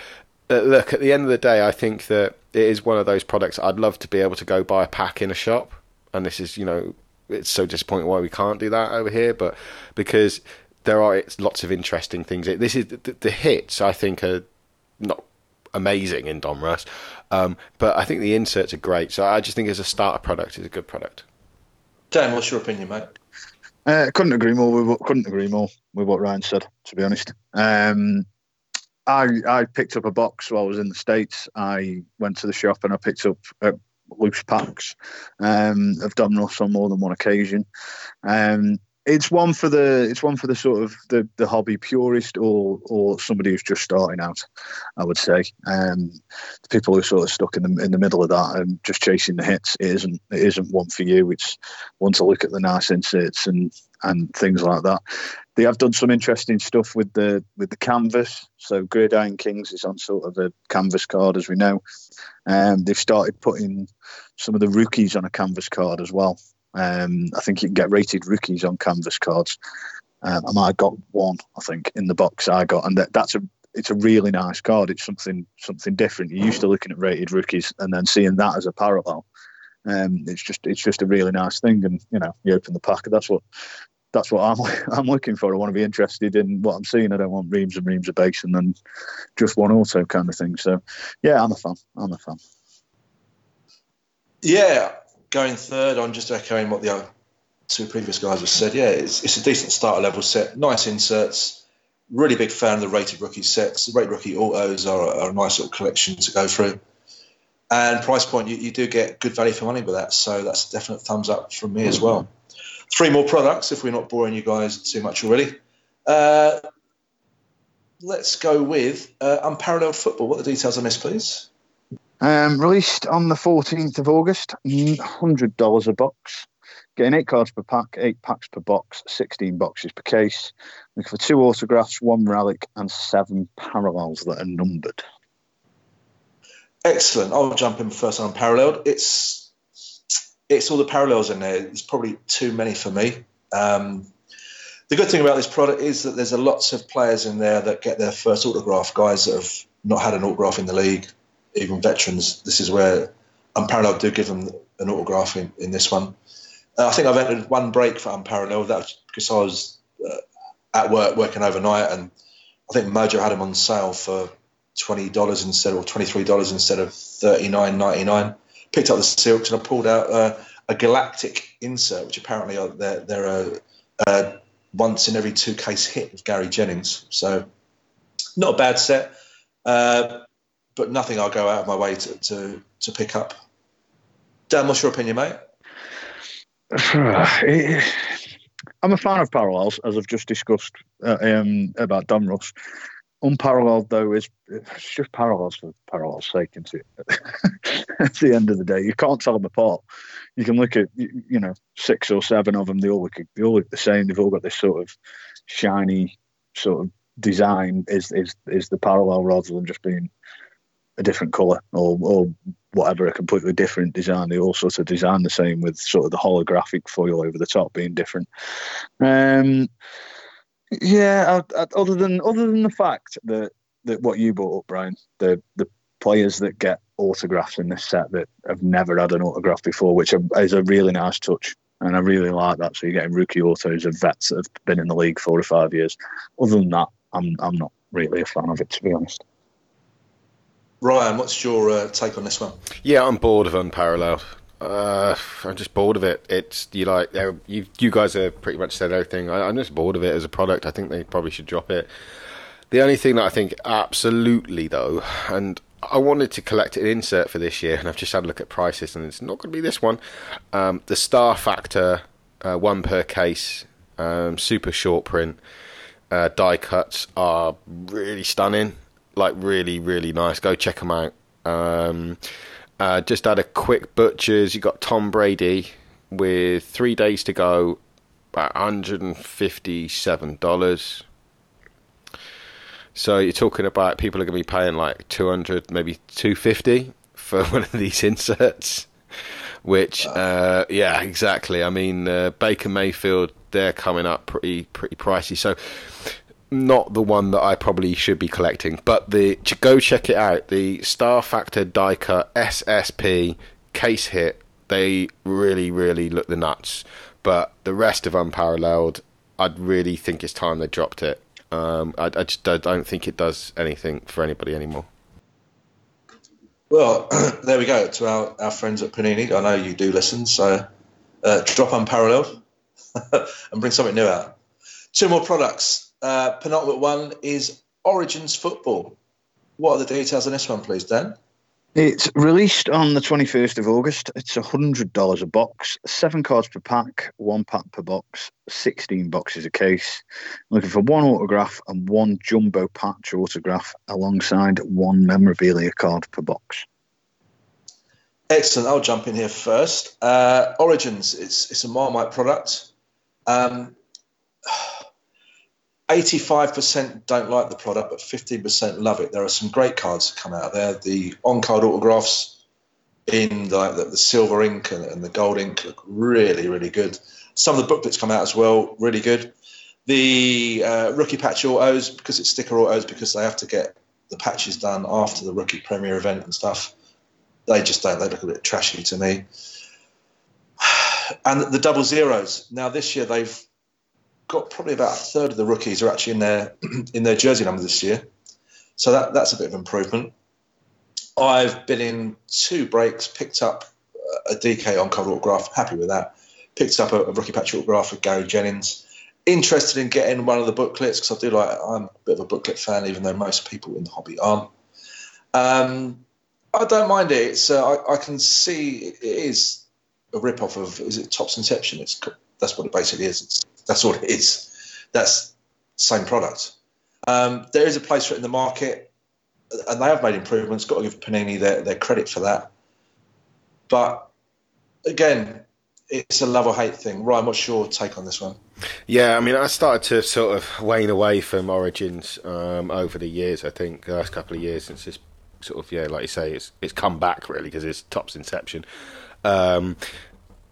uh, look, at the end of the day, I think that it is one of those products I'd love to be able to go buy a pack in a shop, and this is you know it's so disappointing why we can't do that over here, but because there are lots of interesting things. This is the, the hits I think are not amazing in Donruss, um, but I think the inserts are great. So I just think as a starter product, it's a good product. Dan, what's your opinion, mate? Uh, couldn't agree more. With what, couldn't agree more with what Ryan said. To be honest, um, I I picked up a box while I was in the states. I went to the shop and I picked up uh, loose packs um, of Donruss on more than one occasion. Um, it's one for the it's one for the sort of the, the hobby purist or or somebody who's just starting out. I would say um, the people who sort of stuck in the in the middle of that and just chasing the hits. It isn't it isn't one for you. It's one to look at the nice inserts and and things like that. They have done some interesting stuff with the with the canvas. So Gridiron Kings is on sort of a canvas card, as we know. Um, they've started putting some of the rookies on a canvas card as well. Um, I think you can get rated rookies on canvas cards. Um, I might have got one, I think, in the box I got, and that, that's a it's a really nice card. It's something something different. You're used to looking at rated rookies and then seeing that as a parallel. Um, it's just it's just a really nice thing, and you know, you open the pack, that's what that's what I'm I'm looking for. I want to be interested in what I'm seeing. I don't want reams and reams of base and then just one auto kind of thing. So, yeah, I'm a fan. I'm a fan. Yeah, going third, I'm just echoing what the two previous guys have said, yeah, it's, it's a decent starter level set, nice inserts. Really big fan of the rated rookie sets. The rated rookie autos are, are a nice little collection to go through. And price point, you, you do get good value for money with that. So that's a definite thumbs up from me as well. Three more products, if we're not boring you guys too much already. Uh, let's go with uh, Unparalleled Football. What are the details on this, please? Um, released on the 14th of August, $100 a box. Getting eight cards per pack, eight packs per box, 16 boxes per case. Looking for two autographs, one relic, and seven parallels that are numbered. Excellent. I'll jump in first on Unparalleled. It's it's all the parallels in there. It's probably too many for me. Um, the good thing about this product is that there's a lots of players in there that get their first autograph. Guys that have not had an autograph in the league, even veterans. This is where Unparalleled do give them an autograph in, in this one. Uh, I think I've entered one break for Unparalleled. That because I was uh, at work working overnight, and I think Mojo had them on sale for twenty dollars instead of twenty three dollars instead of thirty nine ninety nine. Picked up the silks and I pulled out uh, a galactic insert, which apparently are, they're, they're a, a once in every two case hit with Gary Jennings. So not a bad set, uh, but nothing I'll go out of my way to, to, to pick up. Dan, what's your opinion, mate? I'm a fan of parallels, as I've just discussed uh, um, about Donruss. Unparalleled, though, is it's just parallels for parallels' sake, isn't at the end of the day, you can't tell them apart. You can look at, you know, six or seven of them. They all look, they all look the same. They've all got this sort of shiny sort of design. Is is is the parallel rather than just being a different color or or whatever, a completely different design. They all sort of design the same with sort of the holographic foil over the top being different. Um, yeah, I, I, other than other than the fact that that what you brought up, Brian, the the players that get autographs in this set that have never had an autograph before, which is a really nice touch. And I really like that. So you're getting rookie autos of vets that have been in the league four or five years. Other than that, I'm I'm not really a fan of it, to be honest. Ryan, what's your uh, take on this one? Yeah, I'm bored of Unparalleled. Uh, I'm just bored of it. It's you like you you guys have pretty much said everything. I, am just bored of it as a product. I think they probably should drop it. The only thing that I think absolutely though, and I wanted to collect an insert for this year, and I've just had a look at prices, and it's not going to be this one. Um, the Star Factor, uh, one per case, um, super short print uh, die cuts are really stunning like really really nice. Go check them out. Um, uh, just had a quick butchers. You got Tom Brady with three days to go, about hundred and fifty-seven dollars. So you're talking about people are going to be paying like two hundred, maybe two fifty for one of these inserts. Which, uh, yeah, exactly. I mean, uh, Baker Mayfield, they're coming up pretty pretty pricey. So not the one that I probably should be collecting, but the go check it out. The Star Factor die SSP case hit. They really, really look the nuts. But the rest of Unparalleled, I'd really think it's time they dropped it. Um, I, I, just I don't think it does anything for anybody anymore. Well, there we go to our, our friends at Panini. I know you do listen, so uh, drop Unparalleled and bring something new out. Two more products uh, penultimate one is Origins Football. What are the details on this one, please, Dan? It's released on the 21st of August. It's $100 a box, seven cards per pack, one pack per box, 16 boxes a case. I'm looking for one autograph and one jumbo patch autograph alongside one memorabilia card per box. Excellent. I'll jump in here first. Uh, Origins, it's, it's a Marmite product. Um, 85% don't like the product, but 15% love it. There are some great cards that come out there. The on card autographs in the, the, the silver ink and, and, the gold ink look really, really good. Some of the booklets come out as well, really good. The uh, rookie patch autos, because it's sticker autos, because they have to get the patches done after the rookie premiere event and stuff, they just don't. They look a bit trashy to me. And the double zeros. Now, this year they've got probably about a third of the rookies are actually in their in their jersey number this year, so that that's a bit of improvement. I've been in two breaks, picked up a DK on cover autograph, happy with that. Picked up a, a rookie patch autograph of Gary Jennings. Interested in getting one of the booklets because I do like. I'm a bit of a booklet fan, even though most people in the hobby aren't. Um, I don't mind it. It's uh, I, I, can see it is a rip off of is it Topps Inception? It's that's what it basically is. It's, that's what it is. That's same product. Um, there is a place for it in the market, and they have made improvements. Got to give Panini their, their credit for that. But again, it's a love or hate thing. Ryan, what's your take on this one? Yeah, I mean, I started to sort of wane away from Origins um, over the years. I think the last couple of years since this sort of yeah, like you say, it's it's come back really because it's Topps Inception. Um,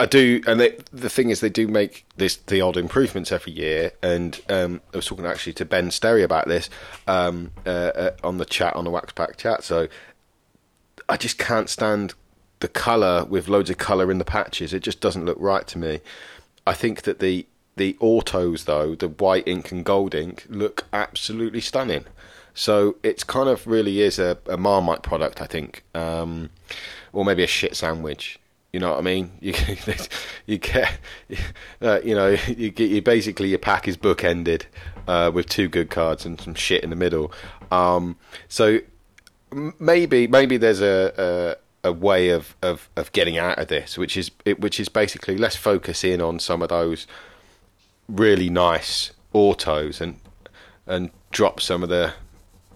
I do, and they, the thing is, they do make this the odd improvements every year. And um, I was talking actually to Ben Sterry about this um, uh, uh, on the chat on the Wax Pack chat. So I just can't stand the color with loads of color in the patches. It just doesn't look right to me. I think that the the autos though, the white ink and gold ink, look absolutely stunning. So it's kind of really is a, a Marmite product, I think, um, or maybe a shit sandwich. You know what I mean? You you get uh, you know you get you basically your pack is bookended uh, with two good cards and some shit in the middle. Um, so maybe maybe there's a, a, a way of, of, of getting out of this, which is which is basically let's focus in on some of those really nice autos and and drop some of the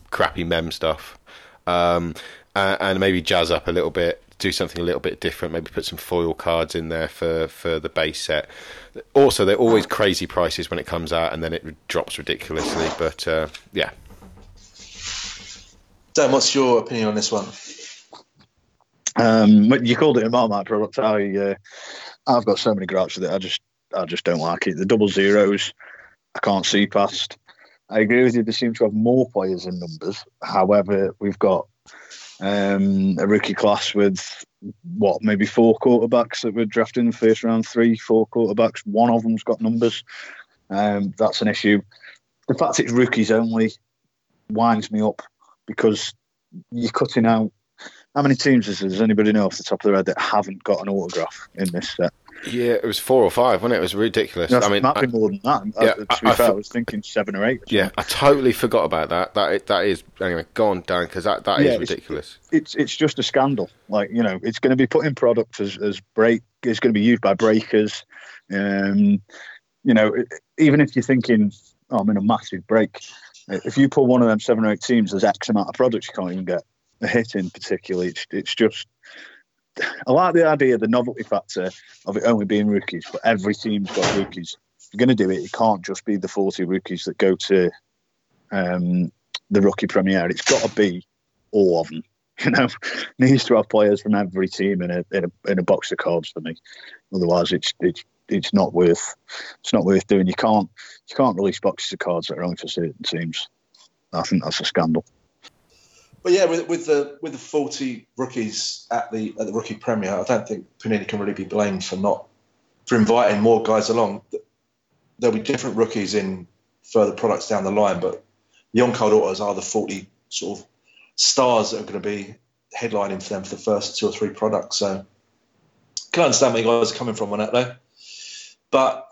crappy mem stuff. Um, and, and maybe jazz up a little bit do something a little bit different. Maybe put some foil cards in there for, for the base set. Also, they're always crazy prices when it comes out, and then it drops ridiculously. But uh, yeah. Dan, what's your opinion on this one? Um, you called it a Marmite product. I uh, I've got so many gripes with it. I just I just don't like it. The double zeros, I can't see past. I agree with you. They seem to have more players in numbers. However, we've got um, a rookie class with what maybe four quarterbacks that were drafted in the first round, three, four quarterbacks. One of them's got numbers. Um, that's an issue. The fact it's rookies only winds me up because you're cutting out. How many teams is there? Does anybody know off the top of their head that haven't got an autograph in this set? Yeah, it was four or five, wasn't it? It was ridiculous. No, I mean, might be more than that. Yeah, uh, to be I, fair, I, I was thinking seven or eight. Yeah, I totally forgot about that. That that is anyway. Go on, Dan, because that, that yeah, is ridiculous. It's, it's, it's just a scandal. Like you know, it's going to be put in products as as break. It's going to be used by breakers. Um, you know, even if you're thinking, oh, I'm in a massive break. If you pull one of them seven or eight teams, there's X amount of products you can't even get a hit in. Particularly, it's it's just I like the idea, the novelty factor of it only being rookies, but every team's got rookies. If you're going to do it, it can't just be the 40 rookies that go to um, the rookie premiere. It's got to be all of them. You know, needs to have players from every team in a, in a in a box of cards for me. Otherwise, it's it's it's not worth it's not worth doing. You can't you can't release boxes of cards that are only for certain teams. I think that's a scandal. But yeah, with, with the with the forty rookies at the at the rookie premiere, I don't think Panini can really be blamed for not for inviting more guys along. There'll be different rookies in further products down the line, but the on card autos are the forty sort of stars that are going to be headlining for them for the first two or three products. So can understand where you guys are coming from on that though. But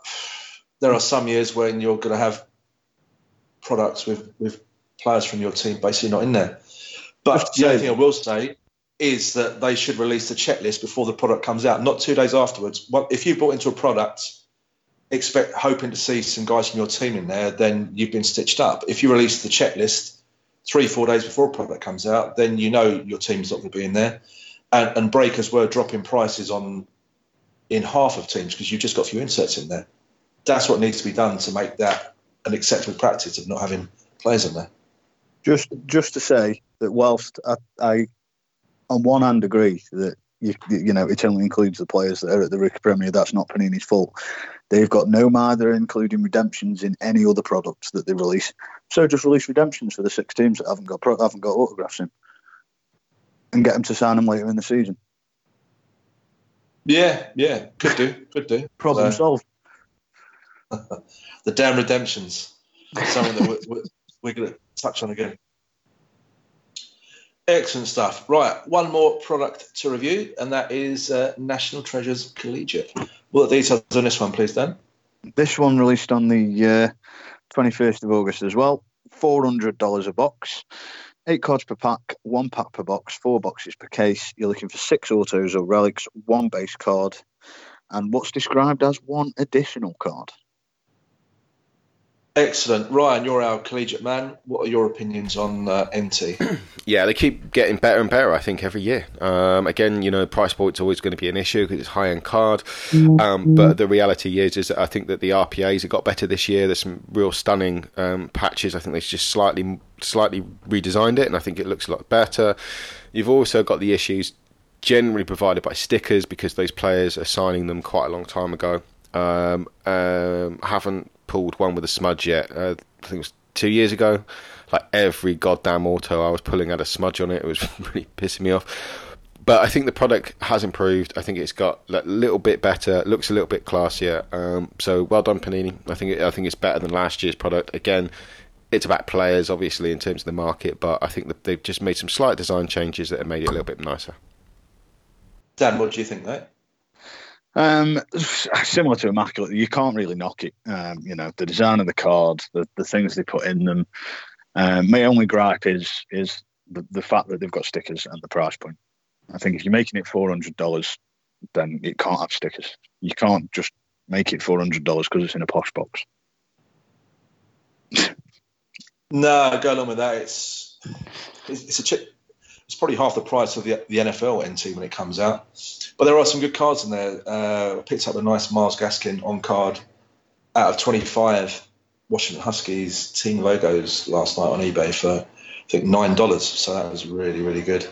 there are some years when you're going to have products with, with players from your team basically not in there. But the only thing I will say is that they should release the checklist before the product comes out, not two days afterwards. If you bought into a product, expect hoping to see some guys from your team in there, then you've been stitched up. If you release the checklist three, four days before a product comes out, then you know your team's not going to be in there. And, and breakers were dropping prices on in half of teams because you've just got a few inserts in there. That's what needs to be done to make that an acceptable practice of not having players in there. Just, just to say, that whilst I, I on one hand agree that you, you know it only includes the players that are at the Rookie Premier, that's not Panini's fault. They've got no either including redemptions in any other products that they release. So just release redemptions for the six teams that haven't got pro, haven't got autographs in, and get them to sign them later in the season. Yeah, yeah, could do, could do. Problem so, solved. the damn redemptions, something that we're, we're going to touch on again. Excellent stuff. Right, one more product to review, and that is uh, National Treasures Collegiate. What the details on this one, please, Dan? This one released on the uh, 21st of August as well. $400 a box. Eight cards per pack, one pack per box, four boxes per case. You're looking for six autos or relics, one base card, and what's described as one additional card. Excellent. Ryan, you're our collegiate man. What are your opinions on uh, NT? yeah, they keep getting better and better, I think, every year. Um, again, you know, price point's always going to be an issue because it's high end card. Um, but the reality is, is that I think that the RPAs have got better this year. There's some real stunning um, patches. I think they've just slightly, slightly redesigned it, and I think it looks a lot better. You've also got the issues generally provided by stickers because those players are signing them quite a long time ago. Um, um, haven't pulled one with a smudge yet. Uh, I think it was two years ago. Like every goddamn auto, I was pulling out a smudge on it. It was really pissing me off. But I think the product has improved. I think it's got a little bit better. Looks a little bit classier. Um, so well done, Panini. I think it, I think it's better than last year's product. Again, it's about players, obviously, in terms of the market. But I think they've just made some slight design changes that have made it a little bit nicer. Dan, what do you think, mate? Um, similar to Immaculate, you can't really knock it. Um, you know, the design of the cards, the, the things they put in them. Um, my only gripe is is the, the fact that they've got stickers and the price point. I think if you're making it four hundred dollars, then it can't have stickers. You can't just make it four hundred dollars because it's in a posh box. no, go along with that. It's it's, it's a chip it's probably half the price of the, the NFL NT when it comes out. But there are some good cards in there. Uh, I picked up a nice Myles Gaskin on card out of 25 Washington Huskies team logos last night on eBay for I think nine dollars. So that was really really good.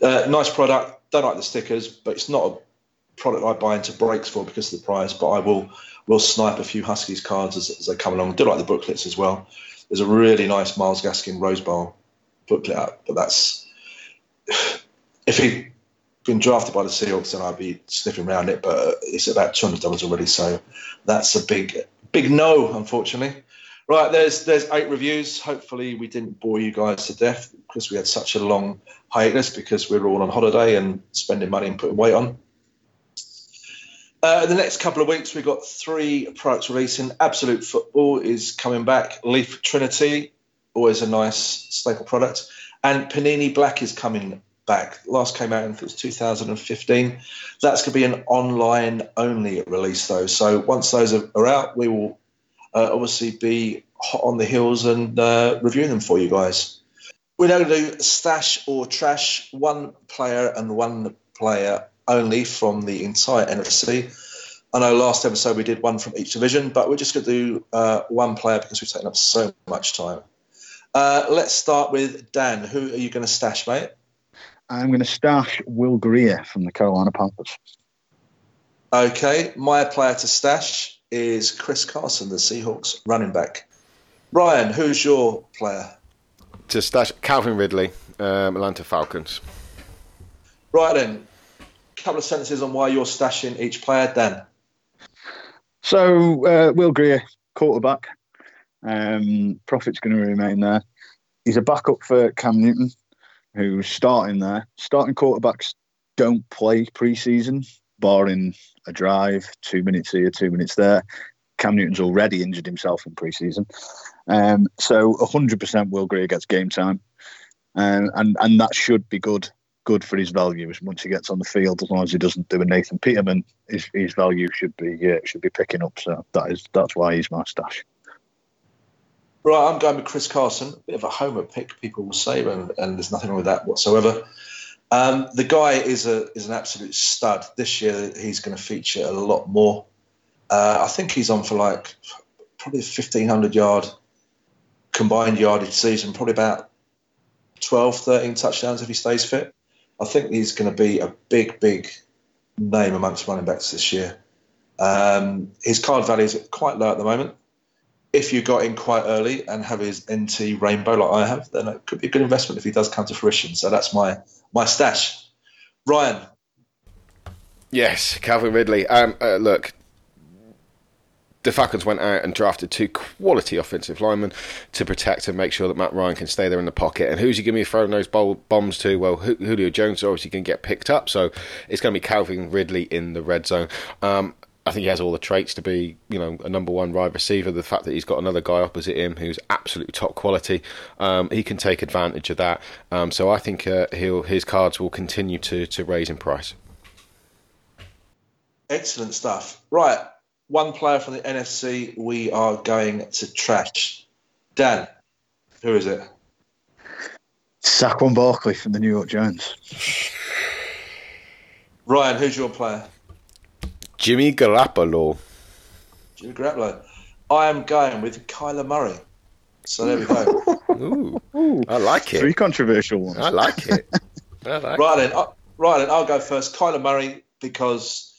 Uh, nice product. Don't like the stickers, but it's not a product I buy into breaks for because of the price. But I will will snipe a few Huskies cards as, as they come along. I do like the booklets as well. There's a really nice Myles Gaskin Rose Bowl booklet out, but that's if he'd been drafted by the Seahawks, then I'd be sniffing around it. But it's about two hundred dollars already, so that's a big, big no, unfortunately. Right, there's there's eight reviews. Hopefully, we didn't bore you guys to death because we had such a long hiatus because we were all on holiday and spending money and putting weight on. Uh, the next couple of weeks, we've got three products releasing. Absolute Football is coming back. Leaf Trinity, always a nice staple product. And Panini Black is coming back. Last came out in 2015. That's going to be an online only release, though. So once those are, out, we will uh, obviously be hot on the heels and uh, reviewing them for you guys. We're now going to do stash or trash, one player and one player only from the entire NFC. I know last episode we did one from each division, but we're just going to do uh, one player because we've taken up so much time. Uh, let's start with Dan. Who are you going to stash, mate? I'm going to stash Will Grier from the Carolina Panthers. Okay, my player to stash is Chris Carson, the Seahawks running back. Ryan, who's your player? To stash Calvin Ridley, um, Atlanta Falcons. Right then, a couple of sentences on why you're stashing each player, Dan. So, uh, Will Grier, quarterback, um, Profit's going to remain there. He's a backup for Cam Newton, who's starting there. Starting quarterbacks don't play preseason, barring a drive, two minutes here, two minutes there. Cam Newton's already injured himself in preseason. Um, so 100% Will Grier gets game time. Um, and, and that should be good good for his value once he gets on the field. As long as he doesn't do a Nathan Peterman, his, his value should be uh, should be picking up. So that is that's why he's my stash. Right, I'm going with Chris Carson. A bit of a homer pick, people will say, and, and there's nothing wrong with that whatsoever. Um, the guy is a is an absolute stud. This year, he's going to feature a lot more. Uh, I think he's on for like probably 1500 yard combined yardage season, probably about 12, 13 touchdowns if he stays fit. I think he's going to be a big, big name amongst running backs this year. Um, his card value is quite low at the moment if you got in quite early and have his NT rainbow like I have, then it could be a good investment if he does come to fruition. So that's my my stash. Ryan. Yes, Calvin Ridley. Um, uh, look, the Falcons went out and drafted two quality offensive linemen to protect and make sure that Matt Ryan can stay there in the pocket. And who's he going to be throwing those bombs to? Well, Julio Jones obviously to get picked up, so it's going to be Calvin Ridley in the red zone. Um, I think he has all the traits to be, you know, a number one wide receiver. The fact that he's got another guy opposite him who's absolutely top quality, um, he can take advantage of that. Um, so I think uh, he'll, his cards will continue to, to raise in price. Excellent stuff. Right, one player from the NFC we are going to trash. Dan, who is it? Saquon Barkley from the New York Giants. Ryan, who's your player? Jimmy Garoppolo. Jimmy Garoppolo. I am going with Kyler Murray. So there we go. Ooh, Ooh, I like it. Three controversial ones. I like it. I like right then, uh, right then, I'll go first. Kyler Murray because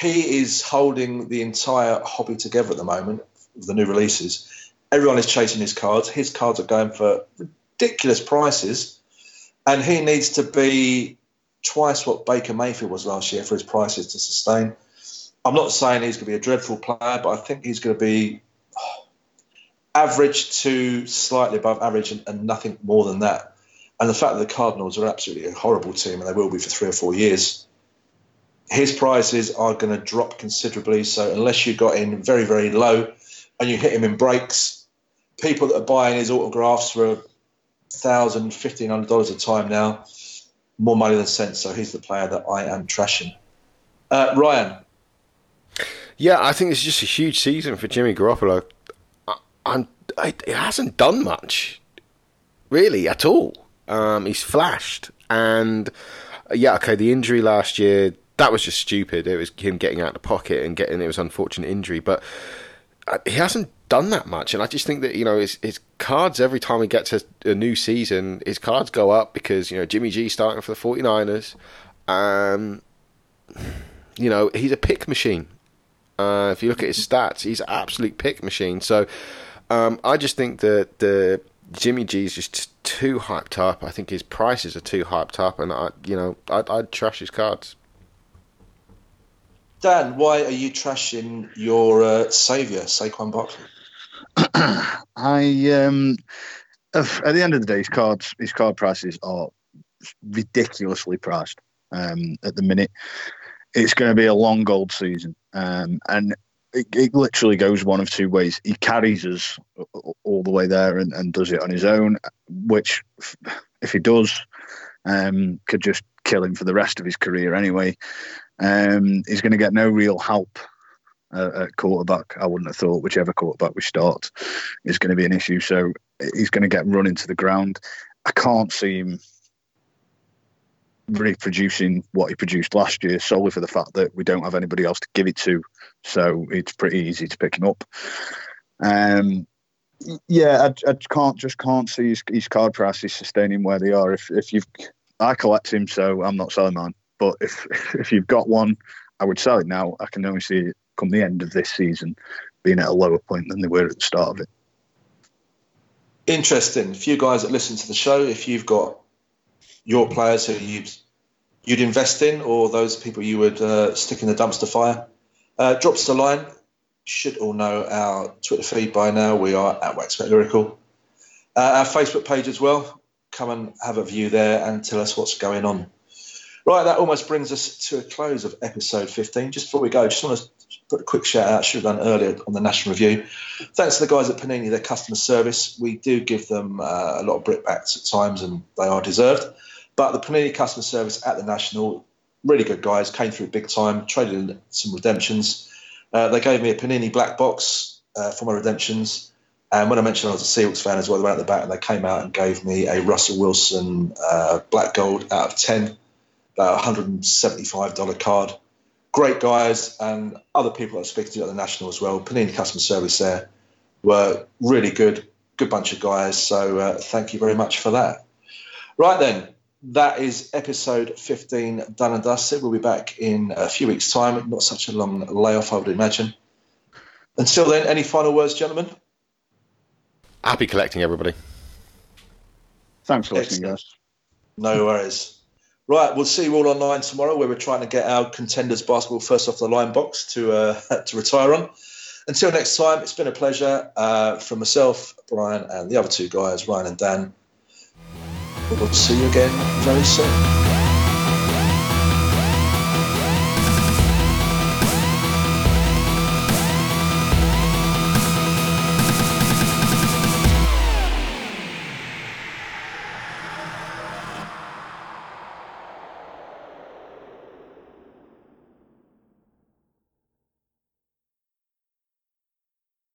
he is holding the entire hobby together at the moment the new releases. Everyone is chasing his cards. His cards are going for ridiculous prices, and he needs to be twice what Baker Mayfield was last year for his prices to sustain. I'm not saying he's going to be a dreadful player, but I think he's going to be average to slightly above average and, and nothing more than that. And the fact that the Cardinals are absolutely a horrible team and they will be for three or four years, his prices are going to drop considerably. So unless you got in very, very low and you hit him in breaks, people that are buying his autographs for thousand, fifteen hundred dollars a time now, more money than sense. So he's the player that I am trashing. Uh, Ryan. Yeah, I think it's just a huge season for Jimmy Garoppolo. I'm, it hasn't done much, really, at all. Um, he's flashed, and yeah, okay, the injury last year that was just stupid. It was him getting out of the pocket and getting it was unfortunate injury, but uh, he hasn't done that much. And I just think that you know his, his cards every time he gets a, a, new season, his cards go up because you know Jimmy G starting for the 49ers. Um, you know he's a pick machine. Uh, if you look at his stats, he's an absolute pick machine. So um, I just think that the Jimmy G is just too hyped up. I think his prices are too hyped up, and I, you know, I'd, I'd trash his cards. Dan, why are you trashing your uh, saviour, Saquon Barkley? I um, at the end of the day, his cards, his card prices are ridiculously priced um, at the minute. It's going to be a long gold season, um, and it, it, literally goes one of two ways. He carries us all the way there and, and does it on his own, which, if he does, um, could just kill him for the rest of his career anyway. Um, he's going to get no real help at quarterback. I wouldn't have thought whichever quarterback we start is going to be an issue. So he's going to get run into the ground. I can't see him reproducing what he produced last year solely for the fact that we don't have anybody else to give it to. So it's pretty easy to pick him up. Um, yeah, I, I, can't just can't see his, his card prices sustaining where they are. If if you've, I collect him, so I'm not selling mine. But if if you've got one, I would sell it now. I can only see it come the end of this season being at a lower point than they were at the start of it. Interesting. A few guys that listen to the show, if you've got your players who you'd, you'd invest in or those people you would uh, stick in the dumpster fire, uh, drop us a line. Should all know our Twitter feed by now. We are at Wax Lyrical. Uh, our Facebook page as well. Come and have a view there and tell us what's going on. Right, that almost brings us to a close of episode 15. Just before we go, just want to put a quick shout out, I should have done earlier on the National Review. Thanks to the guys at Panini, their customer service. We do give them uh, a lot of brickbats at times, and they are deserved. But the Panini customer service at the National, really good guys, came through big time, traded in some redemptions. Uh, they gave me a Panini black box uh, for my redemptions. And when I mentioned I was a Seahawks fan as well, they went at the back and they came out and gave me a Russell Wilson uh, black gold out of 10 about $175 card. Great guys and other people that I speak to at the National as well. Panini customer service there were really good, good bunch of guys. So uh, thank you very much for that. Right then, that is episode 15 done and dusted. We'll be back in a few weeks' time. Not such a long layoff, I would imagine. Until then, any final words, gentlemen? Happy collecting, everybody. Thanks for listening, guys. No worries. Right, we'll see you all online tomorrow, where we're trying to get our contenders basketball first off the line box to uh, to retire on. Until next time, it's been a pleasure uh, from myself, Brian, and the other two guys, Ryan and Dan. We'll see you again very soon.